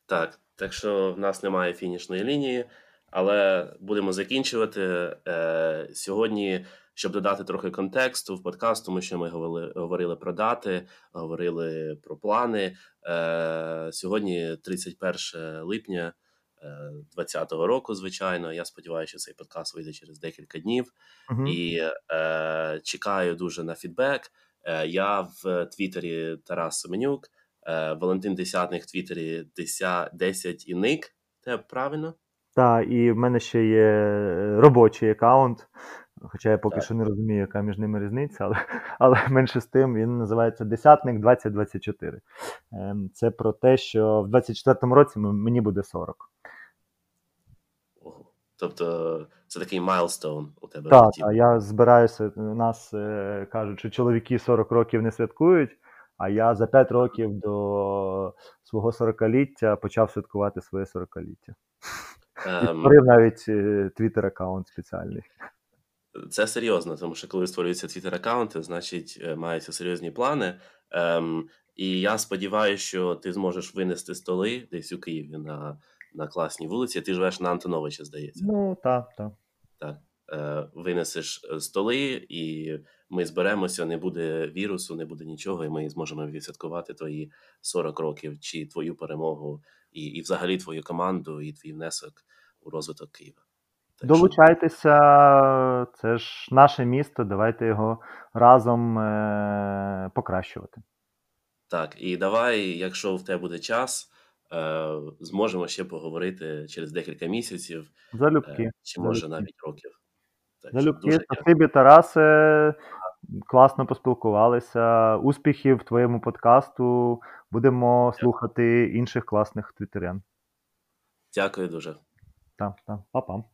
так. Так що в нас немає фінішної лінії, але будемо закінчувати. Е, сьогодні, щоб додати трохи контексту в подкаст, тому що ми говорили, говорили про дати, говорили про плани. Е, сьогодні 31 липня 2020 року, звичайно. Я сподіваюся, що цей подкаст вийде через декілька днів. Мгм. і е, чекаю дуже на фідбек. Е, я в Твіттері Тарас Семенюк, е, Валентин Десятник в Твіттері 10, 10 і ник. Те правильно? Так, і в мене ще є е, робочий аккаунт, хоча я поки Так. що не розумію, яка між ними різниця, але, але менше з тим він називається Десятник 2024. Ем, Це про те, що в 24-му році мені буде 40. Тобто це такий milestone у тебе Так, а я збираюся. У нас е, кажуть, що чоловіки 40 років не святкують, а я за 5 років до свого 40-ліття почав святкувати своє 40-ліття. І Ем, створив навіть твіттер аккаунт спеціальний. Це серйозно, тому що коли створюються твіттер аккаунти, значить е, маються серйозні плани. Ем, і я сподіваюся, що ти зможеш винести столи десь у Києві на, на класній вулиці. Ти живеш на Антоновича, здається. Ну, так, так. Так. Е, винесеш е, столи, і ми зберемося, не буде вірусу, не буде нічого, і ми зможемо відсвяткувати твої 40 років чи твою перемогу, і, і взагалі твою команду, і твій внесок у розвиток Києва. Так Долучайтеся, це ж наше місто, давайте його разом е- покращувати. Так, і давай, якщо в тебе буде час, е, зможемо ще поговорити через декілька місяців, Залюбки. е, чи може залюбки. навіть років. Так, Залюбки, спасибі, Тарасе. Класно поспілкувалися. Успіхів в твоєму подкасту. Будемо слухати інших класних твіттерян. Дякую дуже. Так, так, па-па.